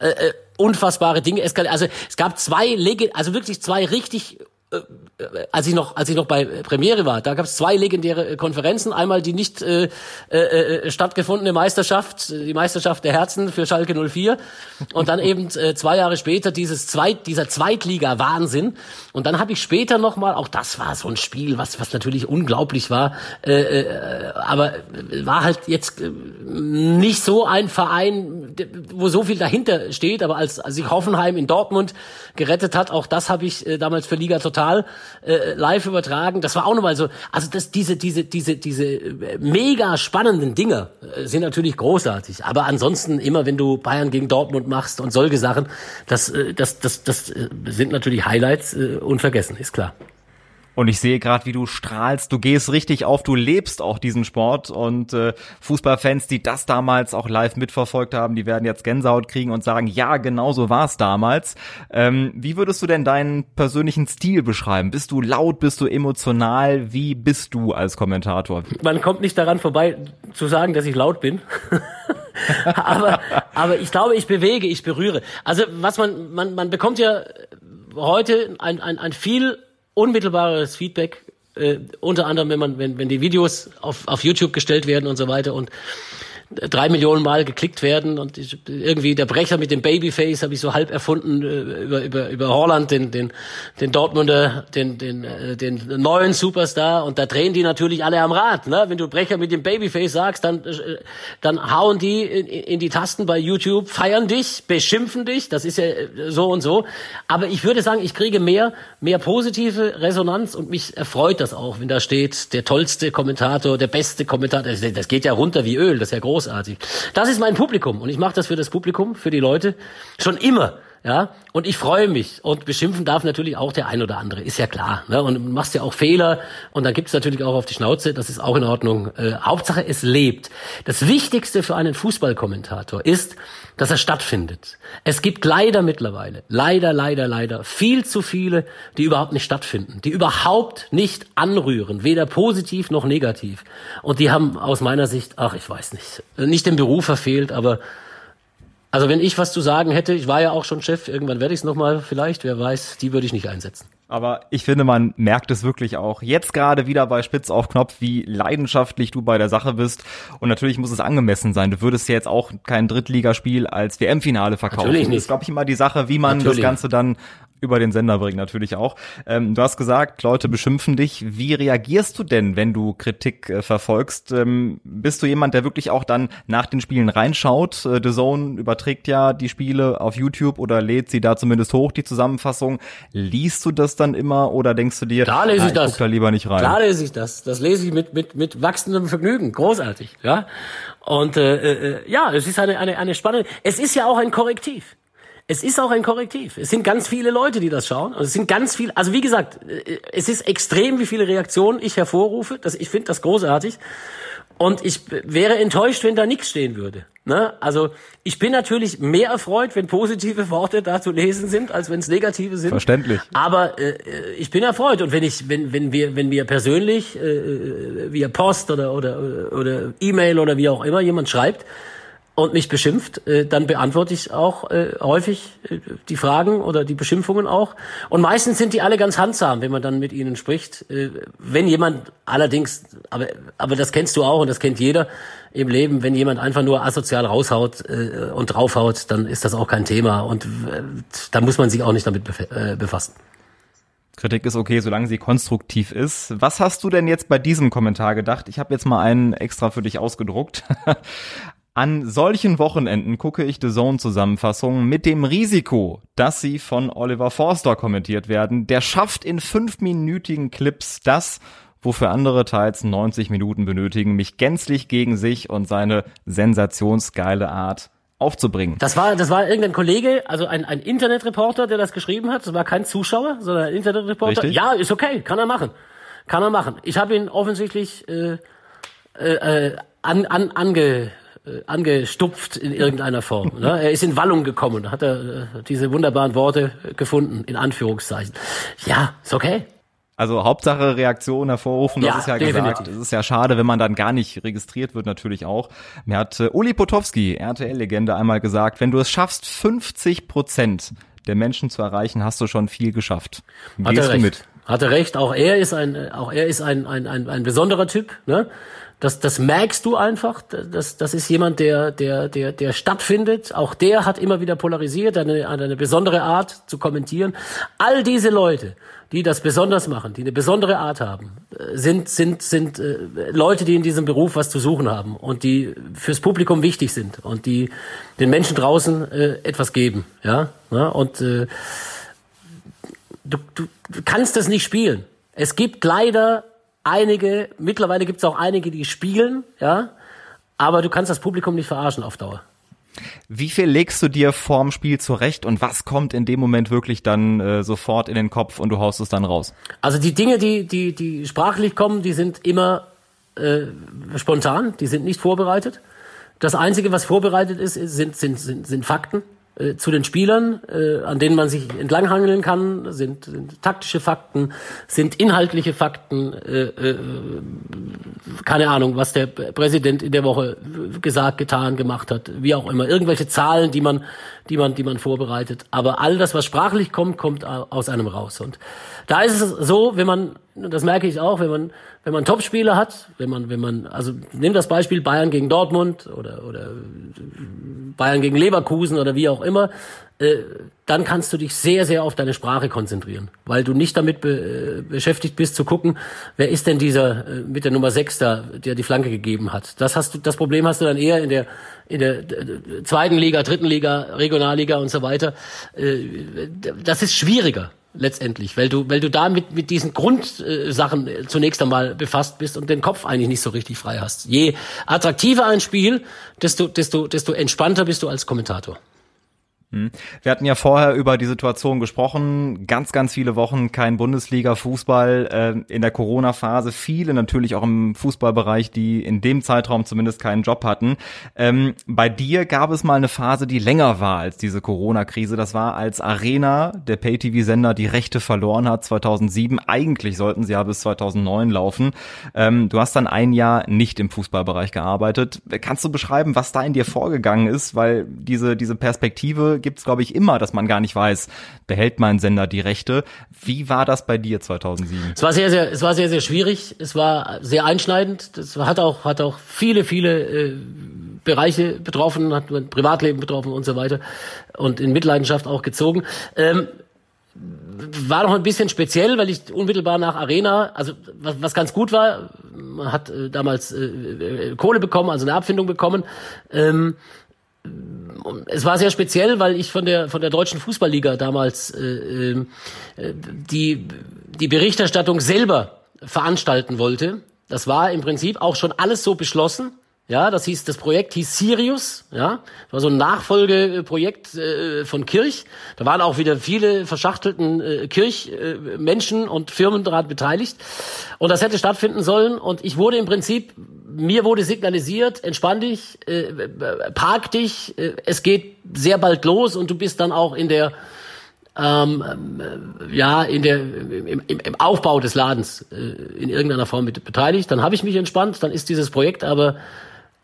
äh, äh unfassbare Dinge eskaliert. Also es gab zwei, Lege also wirklich zwei richtig äh, als ich noch als ich noch bei Premiere war, da gab es zwei legendäre äh, Konferenzen. Einmal die nicht äh, äh, äh, stattgefundene Meisterschaft, die Meisterschaft der Herzen für Schalke 04 und dann eben äh, zwei Jahre später dieses Zweit, dieser Zweitliga Wahnsinn. Und dann habe ich später noch mal, auch das war so ein Spiel, was was natürlich unglaublich war, äh, äh, aber war halt jetzt äh, nicht so ein Verein, wo so viel dahinter steht. Aber als als sich Hoffenheim in Dortmund gerettet hat, auch das habe ich äh, damals für Liga total äh, live übertragen. Das war auch nochmal so, also das, diese, diese, diese, diese äh, mega spannenden Dinge äh, sind natürlich großartig. Aber ansonsten immer, wenn du Bayern gegen Dortmund machst und solche Sachen, das, äh, das, das, das sind natürlich Highlights äh, unvergessen, ist klar. Und ich sehe gerade, wie du strahlst, du gehst richtig auf, du lebst auch diesen Sport und äh, Fußballfans, die das damals auch live mitverfolgt haben, die werden jetzt Gänsehaut kriegen und sagen, ja, genau so war es damals. Ähm, wie würdest du denn deinen persönlichen Stil beschreiben? Bist du laut, bist du emotional? Wie bist du als Kommentator? Man kommt nicht daran vorbei zu sagen, dass ich laut bin. [LAUGHS] aber, aber ich glaube, ich bewege, ich berühre. Also was man, man, man bekommt ja heute ein, ein, ein viel unmittelbares Feedback, äh, unter anderem, wenn man, wenn, wenn die Videos auf, auf YouTube gestellt werden und so weiter. Und drei Millionen Mal geklickt werden und ich, irgendwie der Brecher mit dem Babyface habe ich so halb erfunden äh, über über über Holland den den den Dortmunder den den äh, den neuen Superstar und da drehen die natürlich alle am Rad ne? Wenn du Brecher mit dem Babyface sagst dann äh, dann hauen die in, in die Tasten bei YouTube feiern dich beschimpfen dich das ist ja so und so. Aber ich würde sagen ich kriege mehr mehr positive Resonanz und mich erfreut das auch wenn da steht der tollste Kommentator der beste Kommentator das geht ja runter wie Öl das ist ja groß großartig. Das ist mein Publikum und ich mache das für das Publikum, für die Leute schon immer. Ja, und ich freue mich. Und beschimpfen darf natürlich auch der ein oder andere, ist ja klar. Ne? Und machst ja auch Fehler und dann gibt's natürlich auch auf die Schnauze, das ist auch in Ordnung. Äh, Hauptsache, es lebt. Das Wichtigste für einen Fußballkommentator ist, dass er stattfindet. Es gibt leider mittlerweile, leider, leider, leider, viel zu viele, die überhaupt nicht stattfinden, die überhaupt nicht anrühren, weder positiv noch negativ. Und die haben aus meiner Sicht, ach, ich weiß nicht, nicht den Beruf verfehlt, aber also wenn ich was zu sagen hätte, ich war ja auch schon Chef, irgendwann werde ich es nochmal vielleicht, wer weiß, die würde ich nicht einsetzen. Aber ich finde, man merkt es wirklich auch jetzt gerade wieder bei Spitz auf Knopf, wie leidenschaftlich du bei der Sache bist. Und natürlich muss es angemessen sein. Du würdest ja jetzt auch kein Drittligaspiel als WM-Finale verkaufen. Natürlich nicht. Das ist, glaube ich, immer die Sache, wie man natürlich. das Ganze dann über den Sender bringen natürlich auch. Ähm, du hast gesagt, Leute beschimpfen dich. Wie reagierst du denn, wenn du Kritik äh, verfolgst? Ähm, bist du jemand, der wirklich auch dann nach den Spielen reinschaut? Äh, The Zone überträgt ja die Spiele auf YouTube oder lädt sie da zumindest hoch, die Zusammenfassung. Liest du das dann immer oder denkst du dir, Klar lese ah, ich das. guck da lieber nicht rein? Klar lese ich das. Das lese ich mit, mit, mit wachsendem Vergnügen. Großartig, ja. Und äh, äh, ja, es ist eine, eine, eine spannende. Es ist ja auch ein Korrektiv. Es ist auch ein Korrektiv. Es sind ganz viele Leute, die das schauen. Und es sind ganz viele, also wie gesagt, äh, es ist extrem, wie viele Reaktionen ich hervorrufe. Das, ich finde das großartig. Und ich wäre enttäuscht, wenn da nichts stehen würde. Ne? Also ich bin natürlich mehr erfreut, wenn positive Worte da zu lesen sind, als wenn es negative sind. Verständlich. Aber äh, ich bin erfreut und wenn ich, wenn wenn wir wenn wir persönlich äh, äh via Post oder oder oder E-Mail oder wie auch immer jemand schreibt, und mich beschimpft, äh, dann beantworte ich auch äh, häufig äh, die Fragen oder die Beschimpfungen auch. Und meistens sind die alle ganz handsam, wenn man dann mit ihnen spricht. Wenn jemand allerdings, aber, aber das kennst du auch und das kennt jeder im Leben, wenn jemand einfach nur asozial raushaut und draufhaut, dann ist das auch kein Thema und da muss man sich auch nicht damit bef befassen. Kritik ist okay, solange sie konstruktiv ist. Was hast du denn jetzt bei diesem Kommentar gedacht? Ich habe jetzt mal einen extra für dich ausgedruckt. [LAUGHS] An solchen Wochenenden gucke ich The Zone Zusammenfassungen mit dem Risiko, dass sie von Oliver Forster kommentiert werden. Der schafft in fünfminütigen Clips das, wofür andere teils 90 Minuten benötigen, mich gänzlich gegen sich und seine sensationsgeile Art aufzubringen. Das war, das war irgendein Kollege, also ein, ein Internetreporter, der das geschrieben hat. Das war kein Zuschauer, sondern ein Internetreporter. Richtig? Ja, ist okay, kann er machen. Kann er machen. Ich habe ihn offensichtlich äh, äh, äh an, an, ange, angestupft in irgendeiner Form. Ne? Er ist in Wallung gekommen, hat er äh, diese wunderbaren Worte gefunden, in Anführungszeichen. Ja, ist okay. Also Hauptsache Reaktion hervorrufen, das Ja, ist ja definitiv. gesagt. Es ist ja schade, wenn man dann gar nicht registriert wird, natürlich auch. Mir hat äh, Uli Potowski, RTL-Legende, einmal gesagt, wenn du es schaffst, 50 Prozent der Menschen zu erreichen, hast du schon viel geschafft. Hat Gehst er du recht. mit? Hat er recht. Auch er ist ein, äh, auch er ist ein, ein, ein, ein besonderer Typ. Ne? Das, das merkst du einfach. Das, das ist jemand, der, der, der, der stattfindet. Auch der hat immer wieder polarisiert, eine, eine besondere Art zu kommentieren. All diese Leute, die das besonders machen, die eine besondere Art haben, äh, sind, sind, sind äh, Leute, die in diesem Beruf was zu suchen haben und die fürs Publikum wichtig sind und die den Menschen draußen äh, etwas geben. Ja, ja? und äh, du, du kannst das nicht spielen. Es gibt leider einige, mittlerweile gibt es auch einige, die spielen, ja, aber du kannst das Publikum nicht verarschen auf Dauer. Wie viel legst du dir vorm Spiel zurecht und was kommt in dem Moment wirklich dann äh, sofort in den Kopf und du haust es dann raus? Also die Dinge, die, die, die sprachlich kommen, die sind immer äh, spontan, die sind nicht vorbereitet. Das Einzige, was vorbereitet ist, ist- sind, sind, sind, sind Fakten äh, zu den Spielern, äh, an denen man sich entlanghangeln kann, sind, sind taktische Fakten, sind inhaltliche Fakten, äh, äh, keine Ahnung, was der Präsident in der Woche gesagt, getan, gemacht hat, wie auch immer, irgendwelche Zahlen, die man, die man, die man vorbereitet. Aber all das, was sprachlich kommt, kommt au- aus einem raus. Und da ist es so, wenn man, das merke ich auch, wenn man, wenn man Topspieler hat, wenn man, wenn man, also nimm das Beispiel Bayern gegen Dortmund oder, oder Bayern gegen Leverkusen oder wie auch immer, äh, dann kannst du dich sehr, sehr auf deine Sprache konzentrieren, weil du nicht damit be äh, beschäftigt bist zu gucken, wer ist denn dieser äh, mit der Nummer 6 da, der die Flanke gegeben hat. Das hast du, das Problem hast du dann eher in der in der äh, zweiten Liga, dritten Liga, Regionalliga und so weiter. Äh, das ist schwieriger letztendlich, weil du, weil du da mit, mit diesen Grundsachen äh, zunächst einmal befasst bist und den Kopf eigentlich nicht so richtig frei hast. Je attraktiver ein Spiel, desto, desto, desto entspannter bist du als Kommentator. Wir hatten ja vorher über die Situation gesprochen. Ganz, ganz viele Wochen kein Bundesliga-Fußball äh, in der Corona-Phase. Viele natürlich auch im Fußballbereich, die in dem Zeitraum zumindest keinen Job hatten. Ähm, bei dir gab es mal eine Phase, die länger war als diese Corona-Krise. Das war, als Arena, der Pay-TV-Sender, die Rechte verloren hat 2007. Eigentlich sollten sie ja bis 2009 laufen. Ähm, du hast dann ein Jahr nicht im Fußballbereich gearbeitet. Kannst du beschreiben, was da in dir vorgegangen ist? Weil diese, diese Perspektive gibt's glaube ich, immer, dass man gar nicht weiß, behält mein Sender die Rechte. Wie war das bei dir 2007? Es war sehr, sehr, es war sehr, sehr schwierig. Es war sehr einschneidend. Das hat auch, hat auch viele, viele äh, Bereiche betroffen, hat mein Privatleben betroffen und so weiter und in Mitleidenschaft auch gezogen. Ähm, war noch ein bisschen speziell, weil ich unmittelbar nach Arena, also was, was ganz gut war, man hat äh, damals äh, äh, Kohle bekommen, also eine Abfindung bekommen. Ähm, es war sehr speziell, weil ich von der von der deutschen Fußballliga damals äh, äh, die die Berichterstattung selber veranstalten wollte. Das war im Prinzip auch schon alles so beschlossen. Ja, das hieß, das Projekt hieß Sirius, ja, das war so ein Nachfolgeprojekt äh, von Kirch. Da waren auch wieder viele verschachtelten äh, Kirchmenschen äh, und Firmen daran beteiligt. Und das hätte stattfinden sollen. Und ich wurde im Prinzip, mir wurde signalisiert, entspann dich, äh, park dich, äh, es geht sehr bald los und du bist dann auch in der ähm, äh, ja in der im, im, im Aufbau des Ladens in irgendeiner Form mit beteiligt. Dann habe ich mich entspannt. Dann ist dieses Projekt aber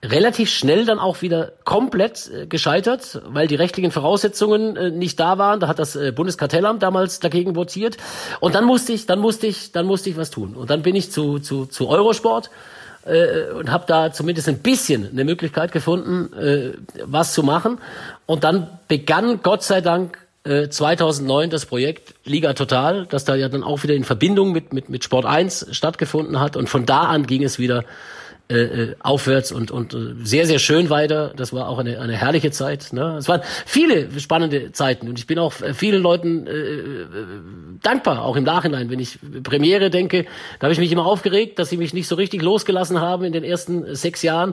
relativ schnell dann auch wieder komplett äh, gescheitert, weil die rechtlichen Voraussetzungen äh, nicht da waren. Da hat das äh, Bundeskartellamt damals dagegen votiert. Und dann musste ich, dann musste ich, dann musste ich was tun. Und dann bin ich zu zu, zu Eurosport äh, und habe da zumindest ein bisschen eine Möglichkeit gefunden, äh, was zu machen. Und dann begann Gott sei Dank 2009 das Projekt Liga Total, das da ja dann auch wieder in Verbindung mit, mit, mit Sport 1 stattgefunden hat. Und von da an ging es wieder äh, äh, aufwärts und, und äh, sehr, sehr schön weiter. Das war auch eine, eine herrliche Zeit. Ne? Es waren viele spannende Zeiten und ich bin auch vielen Leuten äh, äh, dankbar, auch im Nachhinein, wenn ich Premiere denke. Da habe ich mich immer aufgeregt, dass sie mich nicht so richtig losgelassen haben in den ersten sechs Jahren.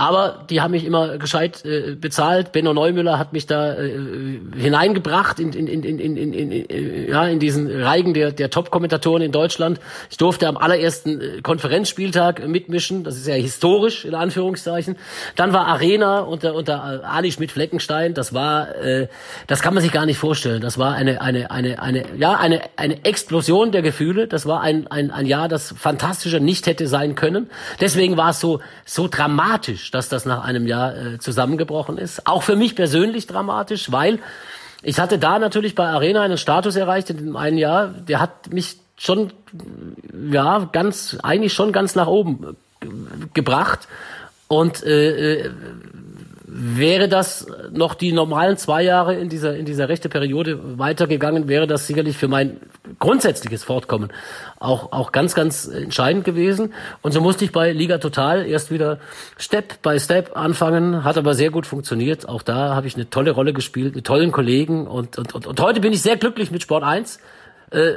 Aber die haben mich immer gescheit äh, bezahlt. Benno Neumüller hat mich da äh, hineingebracht in, in, in, in, in, in, in, ja, in diesen Reigen der, der Top-Kommentatoren in Deutschland. Ich durfte am allerersten äh, Konferenzspieltag mitmischen. Das ist ja historisch, in Anführungszeichen. Dann war Arena unter, unter Ali Schmidt-Fleckenstein. Das war, äh, das kann man sich gar nicht vorstellen. Das war eine, eine, eine, eine, ja, eine, eine Explosion der Gefühle. Das war ein, ein, ein Jahr, das fantastischer nicht hätte sein können. Deswegen war es so, so dramatisch dass das nach einem Jahr äh, zusammengebrochen ist. Auch für mich persönlich dramatisch, weil ich hatte da natürlich bei Arena einen Status erreicht in dem einen Jahr, der hat mich schon, ja, ganz, eigentlich schon ganz nach oben äh, gebracht. Und äh, äh Wäre das noch die normalen zwei Jahre in dieser, in dieser rechte Periode weitergegangen, wäre das sicherlich für mein grundsätzliches Fortkommen auch, auch ganz, ganz entscheidend gewesen. Und so musste ich bei Liga Total erst wieder Step by Step anfangen, hat aber sehr gut funktioniert. Auch da habe ich eine tolle Rolle gespielt, mit tollen Kollegen und, und, und, und heute bin ich sehr glücklich mit Sport 1, äh,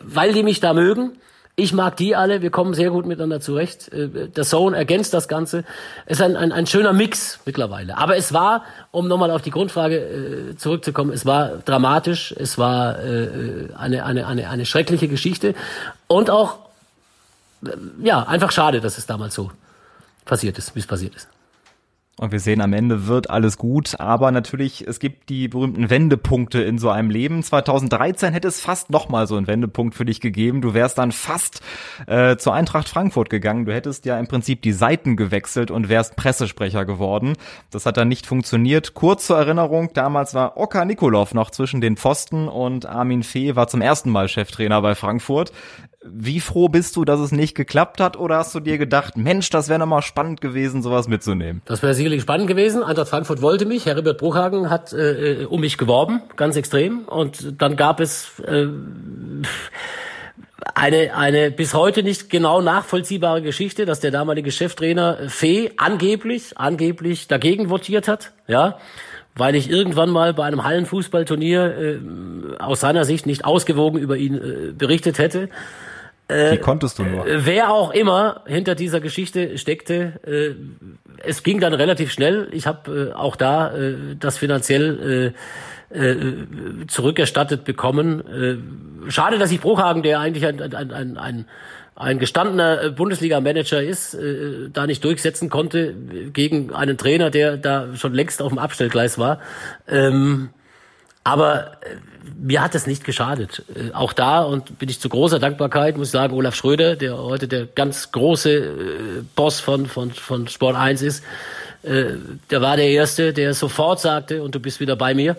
weil die mich da mögen ich mag die alle, wir kommen sehr gut miteinander zurecht. Äh, der Zone ergänzt das Ganze. Es ist ein, ein, ein schöner Mix mittlerweile. Aber es war, um nochmal auf die Grundfrage äh, zurückzukommen, es war dramatisch, es war äh, eine, eine, eine, eine schreckliche Geschichte und auch, äh, ja, einfach schade, dass es damals so passiert ist, wie es passiert ist. Und wir sehen, am Ende wird alles gut, aber natürlich, es gibt die berühmten Wendepunkte in so einem Leben. 2013 hätte es fast nochmal so einen Wendepunkt für dich gegeben. Du wärst dann fast äh, zur Eintracht Frankfurt gegangen. Du hättest ja im Prinzip die Seiten gewechselt und wärst Pressesprecher geworden. Das hat dann nicht funktioniert. Kurz zur Erinnerung, damals war Oka Nikolov noch zwischen den Pfosten und Armin Fee war zum ersten Mal Cheftrainer bei Frankfurt. Wie froh bist du, dass es nicht geklappt hat? Oder hast du dir gedacht, Mensch, das wäre nochmal spannend gewesen, sowas mitzunehmen? Das wäre sicherlich spannend gewesen. Eintracht Frankfurt wollte mich. Herbert Bruchhagen hat äh, um mich geworben, ganz extrem. Und dann gab es äh, eine, eine bis heute nicht genau nachvollziehbare Geschichte, dass der damalige Cheftrainer Fee angeblich, angeblich dagegen votiert hat. Ja weil ich irgendwann mal bei einem Hallenfußballturnier äh, aus seiner Sicht nicht ausgewogen über ihn äh, berichtet hätte. Äh, Wie konntest du nur? Äh, wer auch immer hinter dieser Geschichte steckte, äh, es ging dann relativ schnell. Ich habe äh, auch da äh, das finanziell äh, äh, zurückerstattet bekommen. Äh, schade, dass ich Bruchhagen, der eigentlich ein, ein, ein, ein ein gestandener Bundesliga-Manager ist, äh, da nicht durchsetzen konnte gegen einen Trainer, der da schon längst auf dem Abstellgleis war. Ähm, aber äh, mir hat es nicht geschadet. Äh, auch da und bin ich zu großer Dankbarkeit, muss ich sagen, Olaf Schröder, der heute der ganz große äh, Boss von, von, von Sport 1 ist, der war der Erste, der sofort sagte, und du bist wieder bei mir.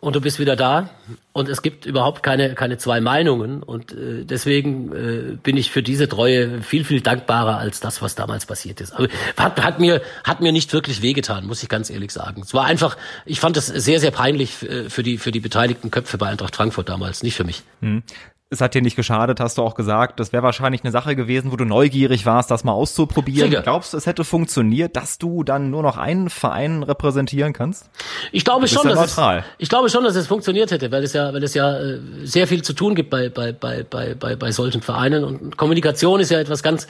Und du bist wieder da und es gibt überhaupt keine keine zwei Meinungen und äh, deswegen äh, bin ich für diese Treue viel viel dankbarer als das was damals passiert ist. Aber hat, hat mir hat mir nicht wirklich wehgetan, muss ich ganz ehrlich sagen. Es war einfach, ich fand es sehr sehr peinlich äh, für die für die beteiligten Köpfe bei Eintracht Frankfurt damals, nicht für mich. Hm es hat dir nicht geschadet, hast du auch gesagt. Das wäre wahrscheinlich eine Sache gewesen, wo du neugierig warst, das mal auszuprobieren. Sicher. Glaubst du, es hätte funktioniert, dass du dann nur noch einen Verein repräsentieren kannst? Ich glaube schon, ja dass es, ich glaube schon, dass es funktioniert hätte, weil es ja, weil es ja äh, sehr viel zu tun gibt bei bei bei bei bei, bei solchen Vereinen und Kommunikation ist ja etwas ganz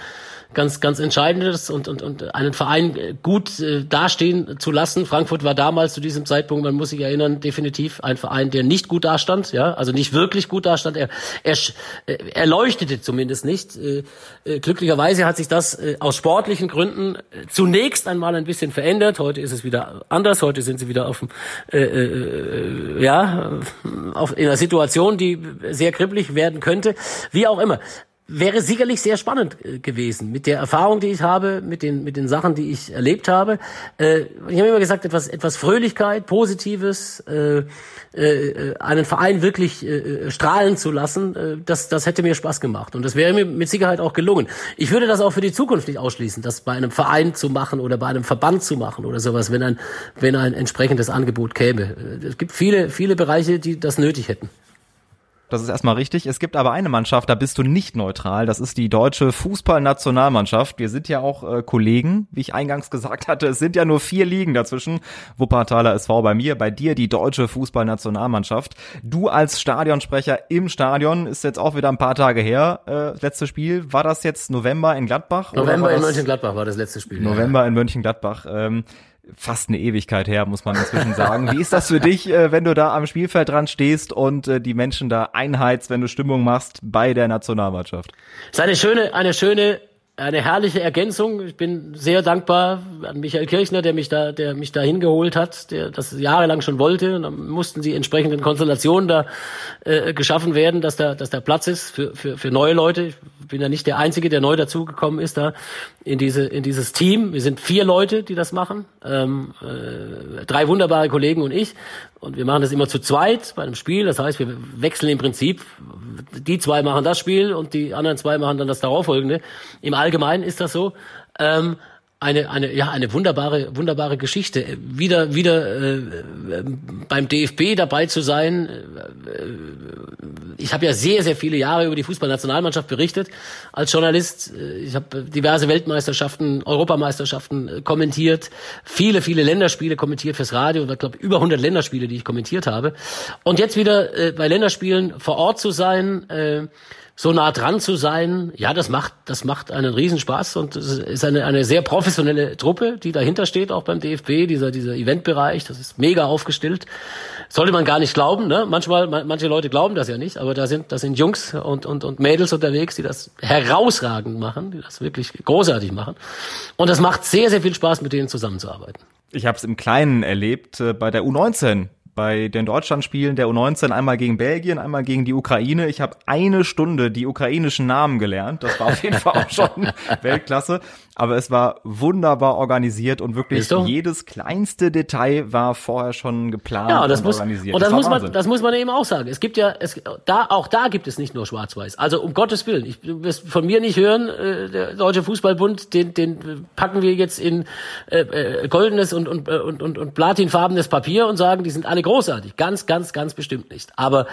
ganz, ganz Entscheidendes und, und, und einen Verein gut äh, dastehen zu lassen. Frankfurt war damals zu diesem Zeitpunkt, man muss sich erinnern, definitiv ein Verein, der nicht gut dastand, ja, also nicht wirklich gut dastand. Er, er, äh, er leuchtete zumindest nicht. Äh, äh, glücklicherweise hat sich das äh, aus sportlichen Gründen zunächst einmal ein bisschen verändert. Heute ist es wieder anders. Heute sind sie wieder auf dem, äh, äh, ja, auf, in einer Situation, die sehr kribbelig werden könnte. Wie auch immer wäre sicherlich sehr spannend äh, gewesen mit der Erfahrung, die ich habe, mit den mit den Sachen, die ich erlebt habe. Äh, ich habe immer gesagt, etwas etwas Fröhlichkeit, Positives, äh, äh, einen Verein wirklich äh, strahlen zu lassen, äh, das das hätte mir Spaß gemacht und das wäre mir mit Sicherheit auch gelungen. Ich würde das auch für die Zukunft nicht ausschließen, das bei einem Verein zu machen oder bei einem Verband zu machen oder sowas, wenn ein wenn ein entsprechendes Angebot käme. Äh, es gibt viele viele Bereiche, die das nötig hätten. Das ist erstmal richtig. Es gibt aber eine Mannschaft, da bist du nicht neutral. Das ist die deutsche Fußballnationalmannschaft. Wir sind ja auch äh, Kollegen, wie ich eingangs gesagt hatte. Es sind ja nur vier Ligen dazwischen. Wuppertaler SV bei mir, bei dir die deutsche Fußballnationalmannschaft. Du als Stadionsprecher im Stadion ist jetzt auch wieder ein paar Tage her. Äh, letzte Spiel war das jetzt November in Gladbach? November in Mönchengladbach war das letzte Spiel. November ja. in Mönchengladbach. Ähm, fast eine Ewigkeit her, muss man inzwischen sagen. Wie ist das für dich, äh, wenn du da am Spielfeld dran stehst und äh, die Menschen da einheizt, wenn du Stimmung machst bei der Nationalmannschaft? Es ist eine schöne, eine schöne eine herrliche Ergänzung. Ich bin sehr dankbar an Michael Kirchner, der mich da, der mich da hingeholt hat, der das jahrelang schon wollte. Und dann mussten die entsprechenden Konstellationen da äh, geschaffen werden, dass da, dass da Platz ist für, für, für neue Leute. Ich bin ja nicht der Einzige, der neu dazugekommen ist da in diese, in dieses Team. Wir sind vier Leute, die das machen. Ähm, äh, drei wunderbare Kollegen und ich. Und wir machen das immer zu zweit bei einem Spiel. Das heißt, wir wechseln im Prinzip. Die zwei machen das Spiel und die anderen zwei machen dann das darauffolgende. Im Allgemeinen ist das so. Ähm, eine eine ja eine wunderbare wunderbare Geschichte. Wieder wieder äh, beim DFB dabei zu sein äh, ich habe ja sehr sehr viele Jahre über die Fußballnationalmannschaft berichtet. Als Journalist ich habe diverse Weltmeisterschaften Europameisterschaften äh, kommentiert viele viele Länderspiele kommentiert fürs Radio ich glaube über 100 Länderspiele die ich kommentiert habe. Und jetzt wieder äh, bei Länderspielen vor Ort zu sein äh, so nah dran zu sein, ja, das macht, das macht einen Riesenspaß und es ist eine, eine sehr professionelle Truppe, die dahinter steht, auch beim DFB, dieser, dieser Eventbereich, das ist mega aufgestellt. Sollte man gar nicht glauben, ne? Manchmal, manche Leute glauben das ja nicht, aber da sind, da sind Jungs und, und, und Mädels unterwegs, die das herausragend machen, die das wirklich großartig machen. Und das macht sehr, sehr viel Spaß, mit denen zusammenzuarbeiten. Ich habe es im Kleinen erlebt, äh, bei der U19 bei den Deutschlandspielen der U19 einmal gegen Belgien, einmal gegen die Ukraine. Ich habe eine Stunde die ukrainischen Namen gelernt. Das war auf jeden Fall auch schon [LAUGHS] Weltklasse. Aber es war wunderbar organisiert und wirklich jedes kleinste Detail war vorher schon geplant ja, das und muss, organisiert. Und das, das muss man, das muss man eben auch sagen. Es gibt ja, es, da, auch da gibt es nicht nur Schwarz-Weiß. Also um Gottes Willen, ich du wirst von mir nicht hören, äh, der Deutsche Fußballbund, den, den packen wir jetzt in äh, äh, goldenes und, und, und, und, und platinfarbenes Papier und sagen, die sind alle großartig. Ganz, ganz, ganz bestimmt nicht. Aber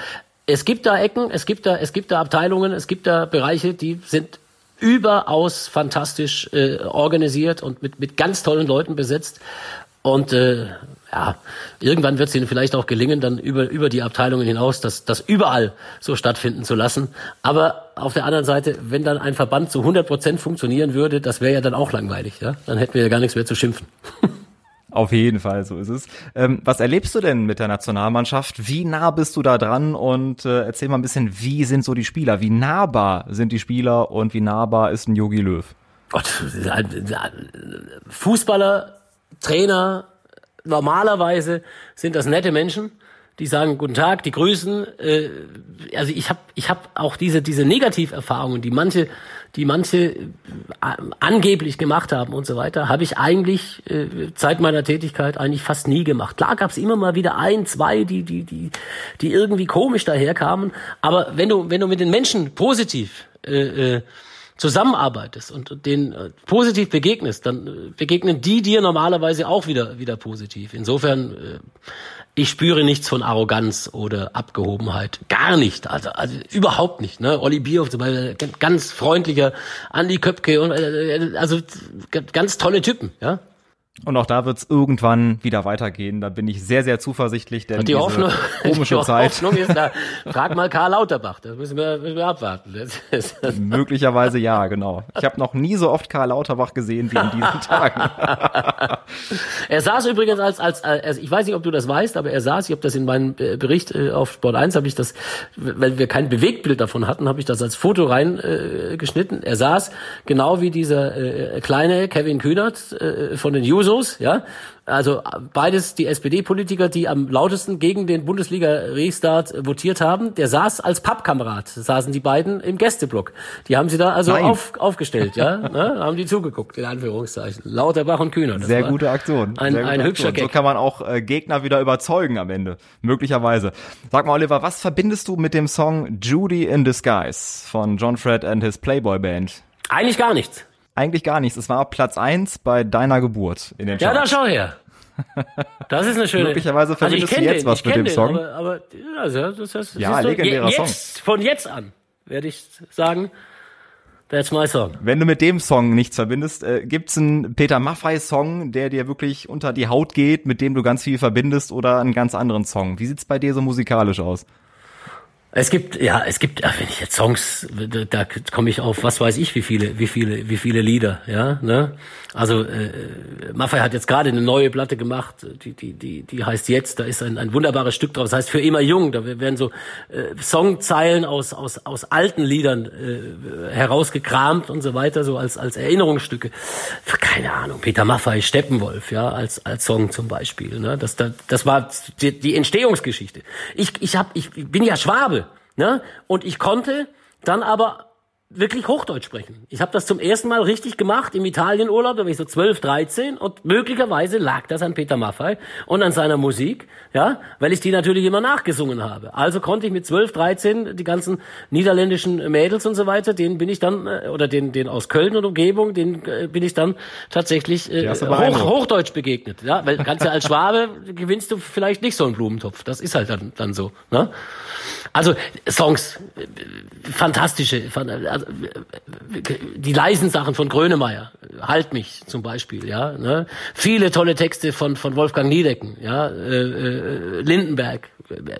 es gibt da Ecken, es gibt da, es gibt da Abteilungen, es gibt da Bereiche, die sind überaus fantastisch äh, organisiert und mit, mit ganz tollen Leuten besetzt. Und äh, ja, irgendwann wird es ihnen vielleicht auch gelingen, dann über, über die Abteilungen hinaus das, das überall so stattfinden zu lassen. Aber auf der anderen Seite, wenn dann ein Verband zu 100 Prozent funktionieren würde, das wäre ja dann auch langweilig. Ja? Dann hätten wir ja gar nichts mehr zu schimpfen. [LAUGHS] Auf jeden Fall, so ist es. Ähm, was erlebst du denn mit der Nationalmannschaft? Wie nah bist du da dran? Und äh, erzähl mal ein bisschen, wie sind so die Spieler? Wie nahbar sind die Spieler und wie nahbar ist ein Yogi Löw? Gott, Fußballer, Trainer, normalerweise sind das nette Menschen, die sagen Guten Tag, die grüßen. Äh, also ich habe ich hab auch diese diese Negativerfahrungen, die manche die manche äh, angeblich gemacht haben und so weiter, habe ich eigentlich äh, seit meiner Tätigkeit eigentlich fast nie gemacht. Klar gab es immer mal wieder ein, zwei, die die die die irgendwie komisch daherkamen, aber wenn du wenn du mit den Menschen positiv äh, äh, zusammenarbeitest und denen äh, positiv begegnest, dann begegnen die dir normalerweise auch wieder wieder positiv. Insofern äh, ich spüre nichts von Arroganz oder Abgehobenheit. Gar nicht. Also, also überhaupt nicht. Ne? Olli Bierhoff zum Beispiel, ganz freundlicher, Andi Köpke und äh, also ganz tolle Typen, ja. Und auch da wird es irgendwann wieder weitergehen. Da bin ich sehr, sehr zuversichtlich, denn die Hoffnung, komische [LAUGHS] die Zeit. Hoffnung ist da. Frag mal Karl Lauterbach, das müssen wir, müssen wir abwarten. [LAUGHS] Möglicherweise ja, genau. Ich habe noch nie so oft Karl Lauterbach gesehen wie in diesen [LAUGHS] Tagen. er saß übrigens als, als, als, ich weiß nicht, ob du das weißt, aber er saß, ich habe das in meinem äh, Bericht äh, auf Sport 1, habe ich das, weil wir kein Bewegtbild davon hatten, habe ich das als Foto reingeschnitten. Äh, er saß genau wie dieser äh, kleine Kevin Kühnert äh, von den Users Jusos, ja, also beides die SPD-Politiker, die am lautesten gegen den Bundesliga-Restart votiert haben, der saß als Pappkamerad, saßen die beiden im Gästeblock. Die haben sie da also auf, aufgestellt, ja, [LAUGHS] ne? haben die zugeguckt, in Anführungszeichen. Lauterbach und Kühner. Sehr gute Aktion. Ein, Sehr gute ein hübscher Aktion. So Gag. kann man auch äh, Gegner wieder überzeugen am Ende. Möglicherweise. Sag mal, Oliver, was verbindest du mit dem Song Judy in Disguise von John Fred and his Playboy Band? Eigentlich gar nichts. Eigentlich gar nichts. Es war Platz eins bei deiner Geburt in den Ja, Charts. da schau her. Das ist eine [LAUGHS] schöne. Möglicherweise verbindest kenn du jetzt den, was mit dem den, Song. Aber, aber also, das, das Ja, ist so, legendärer je- Song. jetzt, Von jetzt an werde ich sagen, that's my song. Wenn du mit dem Song nichts verbindest, äh, gibt's einen Peter Maffay-Song, der dir wirklich unter die Haut geht, mit dem du ganz viel verbindest, oder einen ganz anderen Song? Wie sieht's bei dir so musikalisch aus? Es gibt, ja, es gibt, wenn ich jetzt Songs, da, da komme ich auf, was weiß ich, wie viele, wie viele, wie viele Lieder, ja, ne? Also äh, Maffei hat jetzt gerade eine neue Platte gemacht, die, die, die, die heißt jetzt, da ist ein, ein wunderbares Stück drauf, das heißt für immer jung, da werden so äh, Songzeilen aus, aus, aus alten Liedern äh, herausgekramt und so weiter, so als, als Erinnerungsstücke. Keine Ahnung, Peter Maffei, Steppenwolf, ja, als, als Song zum Beispiel, ne? Das, das, das war die, die Entstehungsgeschichte. Ich, ich hab, ich bin ja Schwabe, ne? Und ich konnte dann aber wirklich Hochdeutsch sprechen. Ich habe das zum ersten Mal richtig gemacht im Italienurlaub, da war ich so 12, 13 und möglicherweise lag das an Peter Maffay und an seiner Musik, ja, weil ich die natürlich immer nachgesungen habe. Also konnte ich mit 12, 13 die ganzen niederländischen Mädels und so weiter, denen bin ich dann äh, oder den den aus Köln und Umgebung, den äh, bin ich dann tatsächlich äh, hoch. Hochdeutsch begegnet, ja, weil ganz als Schwabe [LAUGHS] gewinnst du vielleicht nicht so einen Blumentopf. Das ist halt dann dann so, ne? Also Songs, fantastische, fan- also, die leisen Sachen von Grönemeyer, Halt mich zum Beispiel, ja, ne? viele tolle Texte von von Wolfgang Niedecken, ja, äh, äh, Lindenberg,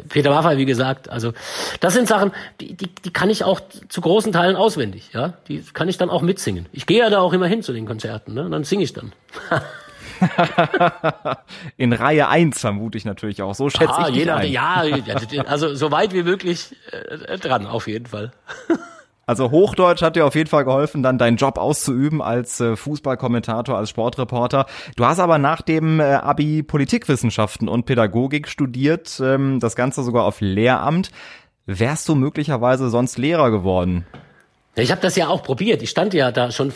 Peter Maffay, wie gesagt, also das sind Sachen, die, die die kann ich auch zu großen Teilen auswendig, ja, die kann ich dann auch mitsingen. Ich gehe ja da auch immer hin zu den Konzerten, ne? Und dann singe ich dann. [LAUGHS] [LAUGHS] In Reihe 1 vermute ich natürlich auch. So schätze Ah, ich jeder, ein. ja, also so weit wie möglich äh, dran, auf jeden Fall. [LAUGHS] Also Hochdeutsch hat dir auf jeden Fall geholfen, dann deinen Job auszuüben als äh, Fußballkommentator, als Sportreporter. Du hast aber nach dem äh, Abi Politikwissenschaften und Pädagogik studiert, ähm, das Ganze sogar auf Lehramt. Wärst du möglicherweise sonst Lehrer geworden? Ich habe das ja auch probiert. Ich stand ja da schon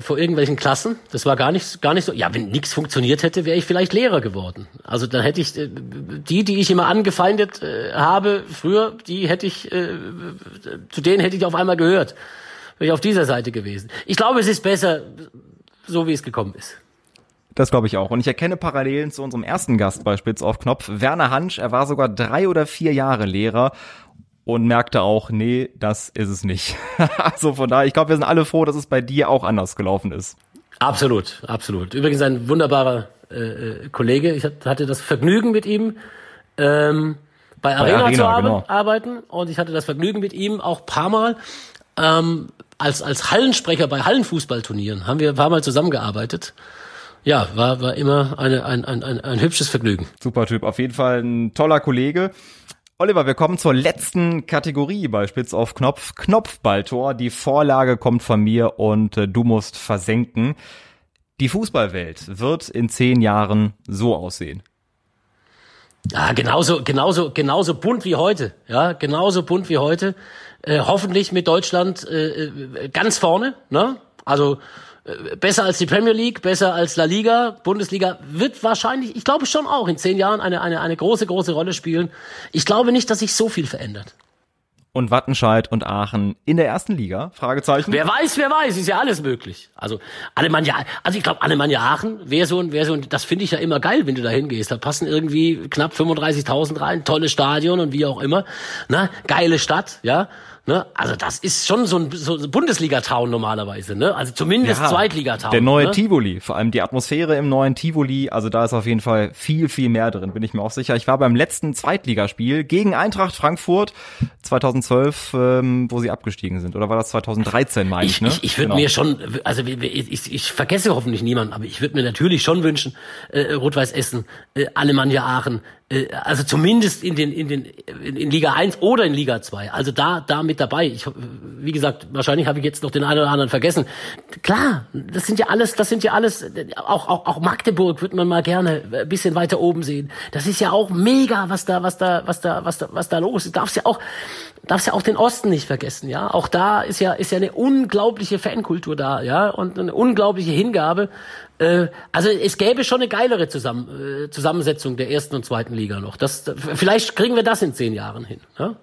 vor irgendwelchen Klassen. Das war gar nicht, gar nicht so. Ja, wenn nichts funktioniert hätte, wäre ich vielleicht Lehrer geworden. Also dann hätte ich äh, die, die ich immer angefeindet äh, habe früher, die hätte ich, äh, zu denen hätte ich auf einmal gehört. Wäre ich auf dieser Seite gewesen. Ich glaube, es ist besser, so wie es gekommen ist. Das glaube ich auch. Und ich erkenne Parallelen zu unserem ersten Gast bei Spitz auf Knopf, Werner Hansch. Er war sogar drei oder vier Jahre Lehrer und merkte auch, nee, das ist es nicht. [LAUGHS] also von daher, ich glaube, wir sind alle froh, dass es bei dir auch anders gelaufen ist. Absolut, absolut. Übrigens ein wunderbarer äh, äh, Kollege. Ich hat- hatte das Vergnügen mit ihm ähm, bei Arena, Arena, zu arbe genau. arbeiten und ich hatte das Vergnügen mit ihm auch paar Mal ähm, als als Hallensprecher bei Hallenfußballturnieren haben wir ein paar Mal zusammengearbeitet. Ja, war war immer eine, ein, ein, ein, ein hübsches Vergnügen. Super Typ, auf jeden Fall ein toller Kollege. Oliver, wir kommen zur letzten Kategorie bei Spitz auf Knopf. Knopfballtor. Die Vorlage kommt von mir und äh, du musst versenken. Die Fußballwelt wird in zehn Jahren so aussehen. Ja, genauso, genauso, genauso bunt wie heute. Ja, genauso bunt wie heute. Äh, hoffentlich mit Deutschland äh, äh ganz vorne. Ne? Also besser als die Premier League, besser als La Liga, Bundesliga wird wahrscheinlich, ich glaube schon auch in zehn Jahren eine, eine, eine große, große Rolle spielen. Ich glaube nicht, dass sich so viel verändert und Wattenscheid und Aachen in der ersten Liga? Fragezeichen. Wer weiß, wer weiß, ist ja alles möglich. Also Alemannia, also ich glaube Alemannia Aachen wäre so ein, wäre so ein, das finde ich ja immer geil, wenn du da hingehst. Da passen irgendwie knapp 35.000 rein, tolles Stadion und wie auch immer, ne, geile Stadt, ja. Ne? Also das ist schon so ein, so Bundesliga-Town normalerweise, ne? Also zumindest ja, Zweitliga-Town. Der neue ne? Tivoli, vor allem die Atmosphäre im neuen Tivoli, also da ist auf jeden Fall viel, viel mehr drin, bin ich mir auch sicher. Ich war beim letzten Zweitligaspiel gegen Eintracht Frankfurt 2012, ähm, wo sie abgestiegen sind. Oder war das 2013, meine ich, ich, ne? Ich, ich würde genau. mir schon, also ich, ich, ich vergesse hoffentlich niemanden, aber ich würde mir natürlich schon wünschen, äh, Rot-Weiß Essen, äh, Alemannia Aachen, also zumindest in den in den in, Liga 1 oder in Liga 2. Also da da mit dabei. Ich wie gesagt, wahrscheinlich habe ich jetzt noch den einen oder anderen vergessen. Klar, das sind ja alles, das sind ja alles auch auch auch Magdeburg wird man mal gerne ein bisschen weiter oben sehen. Das ist ja auch mega, was da was da was da was da was da los ist. Darfst ja auch darfst ja auch den Osten nicht vergessen, ja? Auch da ist ja ist ja eine unglaubliche Fankultur da, ja, und eine unglaubliche Hingabe äh, also es gäbe schon eine geilere Zusammen äh, Zusammensetzung der ersten und zweiten Liga noch. Das, vielleicht kriegen wir das in zehn Jahren hin. Ja?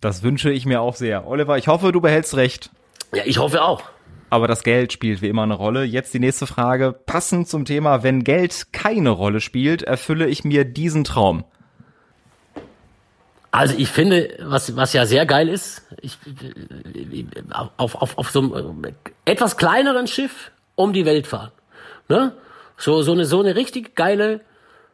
Das wünsche ich mir auch sehr. Oliver, ich hoffe, du behältst recht. Ja, ich hoffe auch. Aber das Geld spielt wie immer eine Rolle. Jetzt die nächste Frage. Passend zum Thema, wenn Geld keine Rolle spielt, erfülle ich mir diesen Traum. Also ich finde, was, was ja sehr geil ist, ich, auf, auf, auf so einem etwas kleineren Schiff um die Welt fahren. Ne? So, so eine, so eine richtig geile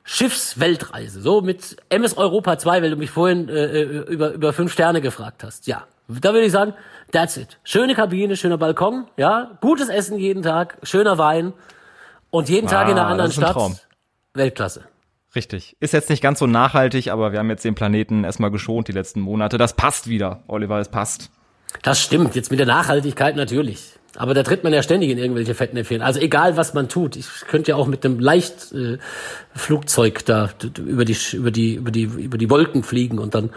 Schiffsweltreise. So mit MS Europa 2, weil du mich vorhin äh, äh, über, über fünf Sterne gefragt hast. Ja. Da würde ich sagen, that's it. Schöne Kabine, schöner Balkon, ja, gutes Essen jeden Tag, schöner Wein und jeden Tag in einer ah, anderen ein Stadt. Traum. Weltklasse. Richtig. Ist jetzt nicht ganz so nachhaltig, aber wir haben jetzt den Planeten erstmal geschont die letzten Monate. Das passt wieder, Oliver, es passt. Das stimmt. Jetzt mit der Nachhaltigkeit natürlich. Aber da tritt man ja ständig in irgendwelche Fettnäpfchen. Also egal, was man tut. Ich könnte ja auch mit dem Leichtflugzeug äh, da über die, über die, über die, über die Wolken fliegen und dann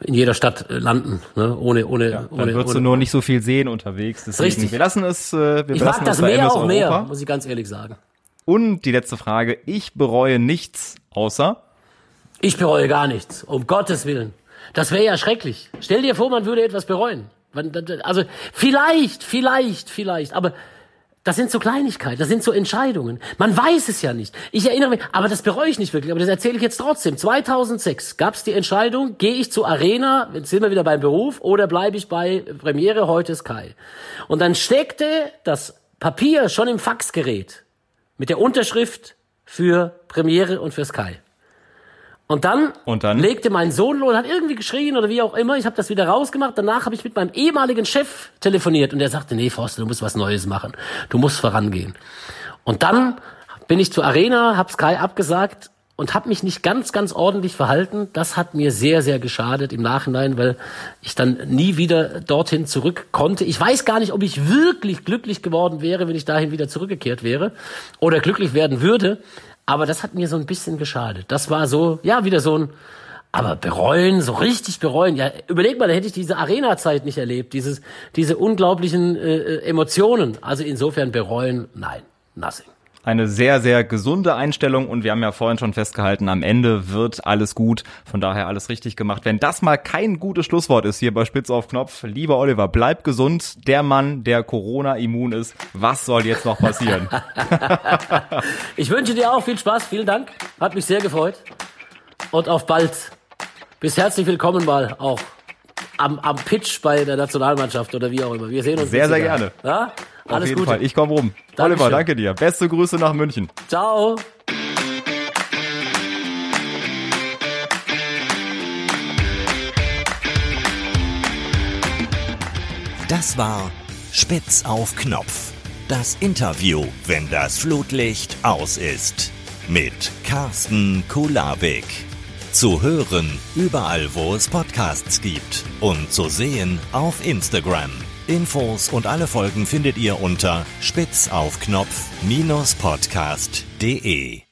in jeder Stadt äh, landen, ne? ohne, ohne, ja, dann ohne. würdest ohne, du nur nicht so viel sehen unterwegs. Deswegen, richtig. Wir lassen es, äh, wir ich mag das Meer auch mehr, muss ich ganz ehrlich sagen. Und die letzte Frage. Ich bereue nichts außer? Ich bereue gar nichts. Um Gottes Willen. Das wäre ja schrecklich. Stell dir vor, man würde etwas bereuen. Also vielleicht, vielleicht, vielleicht, aber das sind so Kleinigkeiten, das sind so Entscheidungen. Man weiß es ja nicht. Ich erinnere mich, aber das bereue ich nicht wirklich, aber das erzähle ich jetzt trotzdem. 2006 gab es die Entscheidung, gehe ich zur Arena, jetzt sind wir wieder beim Beruf, oder bleibe ich bei Premiere, heute Sky. Und dann steckte das Papier schon im Faxgerät mit der Unterschrift für Premiere und für Sky. Und dann, und dann legte mein Sohn los, hat irgendwie geschrien oder wie auch immer. Ich habe das wieder rausgemacht. Danach habe ich mit meinem ehemaligen Chef telefoniert und der sagte, nee, Forster, du musst was Neues machen. Du musst vorangehen. Und dann bin ich zur Arena, hab Sky abgesagt und habe mich nicht ganz, ganz ordentlich verhalten. Das hat mir sehr, sehr geschadet im Nachhinein, weil ich dann nie wieder dorthin zurück konnte. Ich weiß gar nicht, ob ich wirklich glücklich geworden wäre, wenn ich dahin wieder zurückgekehrt wäre oder glücklich werden würde. Aber das hat mir so ein bisschen geschadet. Das war so, ja, wieder so ein, aber bereuen, so richtig bereuen. Ja, überleg mal, da hätte ich diese Arena-Zeit nicht erlebt, dieses, diese unglaublichen äh, äh Emotionen. Also insofern bereuen, nein, nothing eine sehr, sehr gesunde Einstellung und wir haben ja vorhin schon festgehalten, am Ende wird alles gut, von daher alles richtig gemacht. Wenn das mal kein gutes Schlusswort ist hier bei Spitz auf Knopf, lieber Oliver, bleib gesund, der Mann, der Corona-immun ist, was soll jetzt noch passieren? [LAUGHS] ich wünsche dir auch viel Spaß, vielen Dank, hat mich sehr gefreut und auf bald. Bis herzlich willkommen mal auch am, am Pitch bei der Nationalmannschaft oder wie auch immer. Wir sehen uns. Sehr, sehr gerne. Ja? Alles Auf jeden Gute. Fall. Ich komme rum. Dankeschön. Oliver, danke dir. Beste Grüße nach München. Ciao. Das war Spitz auf Knopf. Das Interview, wenn das Flutlicht aus ist. Mit Carsten Kulabik. Zu hören überall, wo es Podcasts gibt. Und zu sehen auf Instagram. Infos und alle Folgen findet ihr unter spitzaufknopf-podcast.de.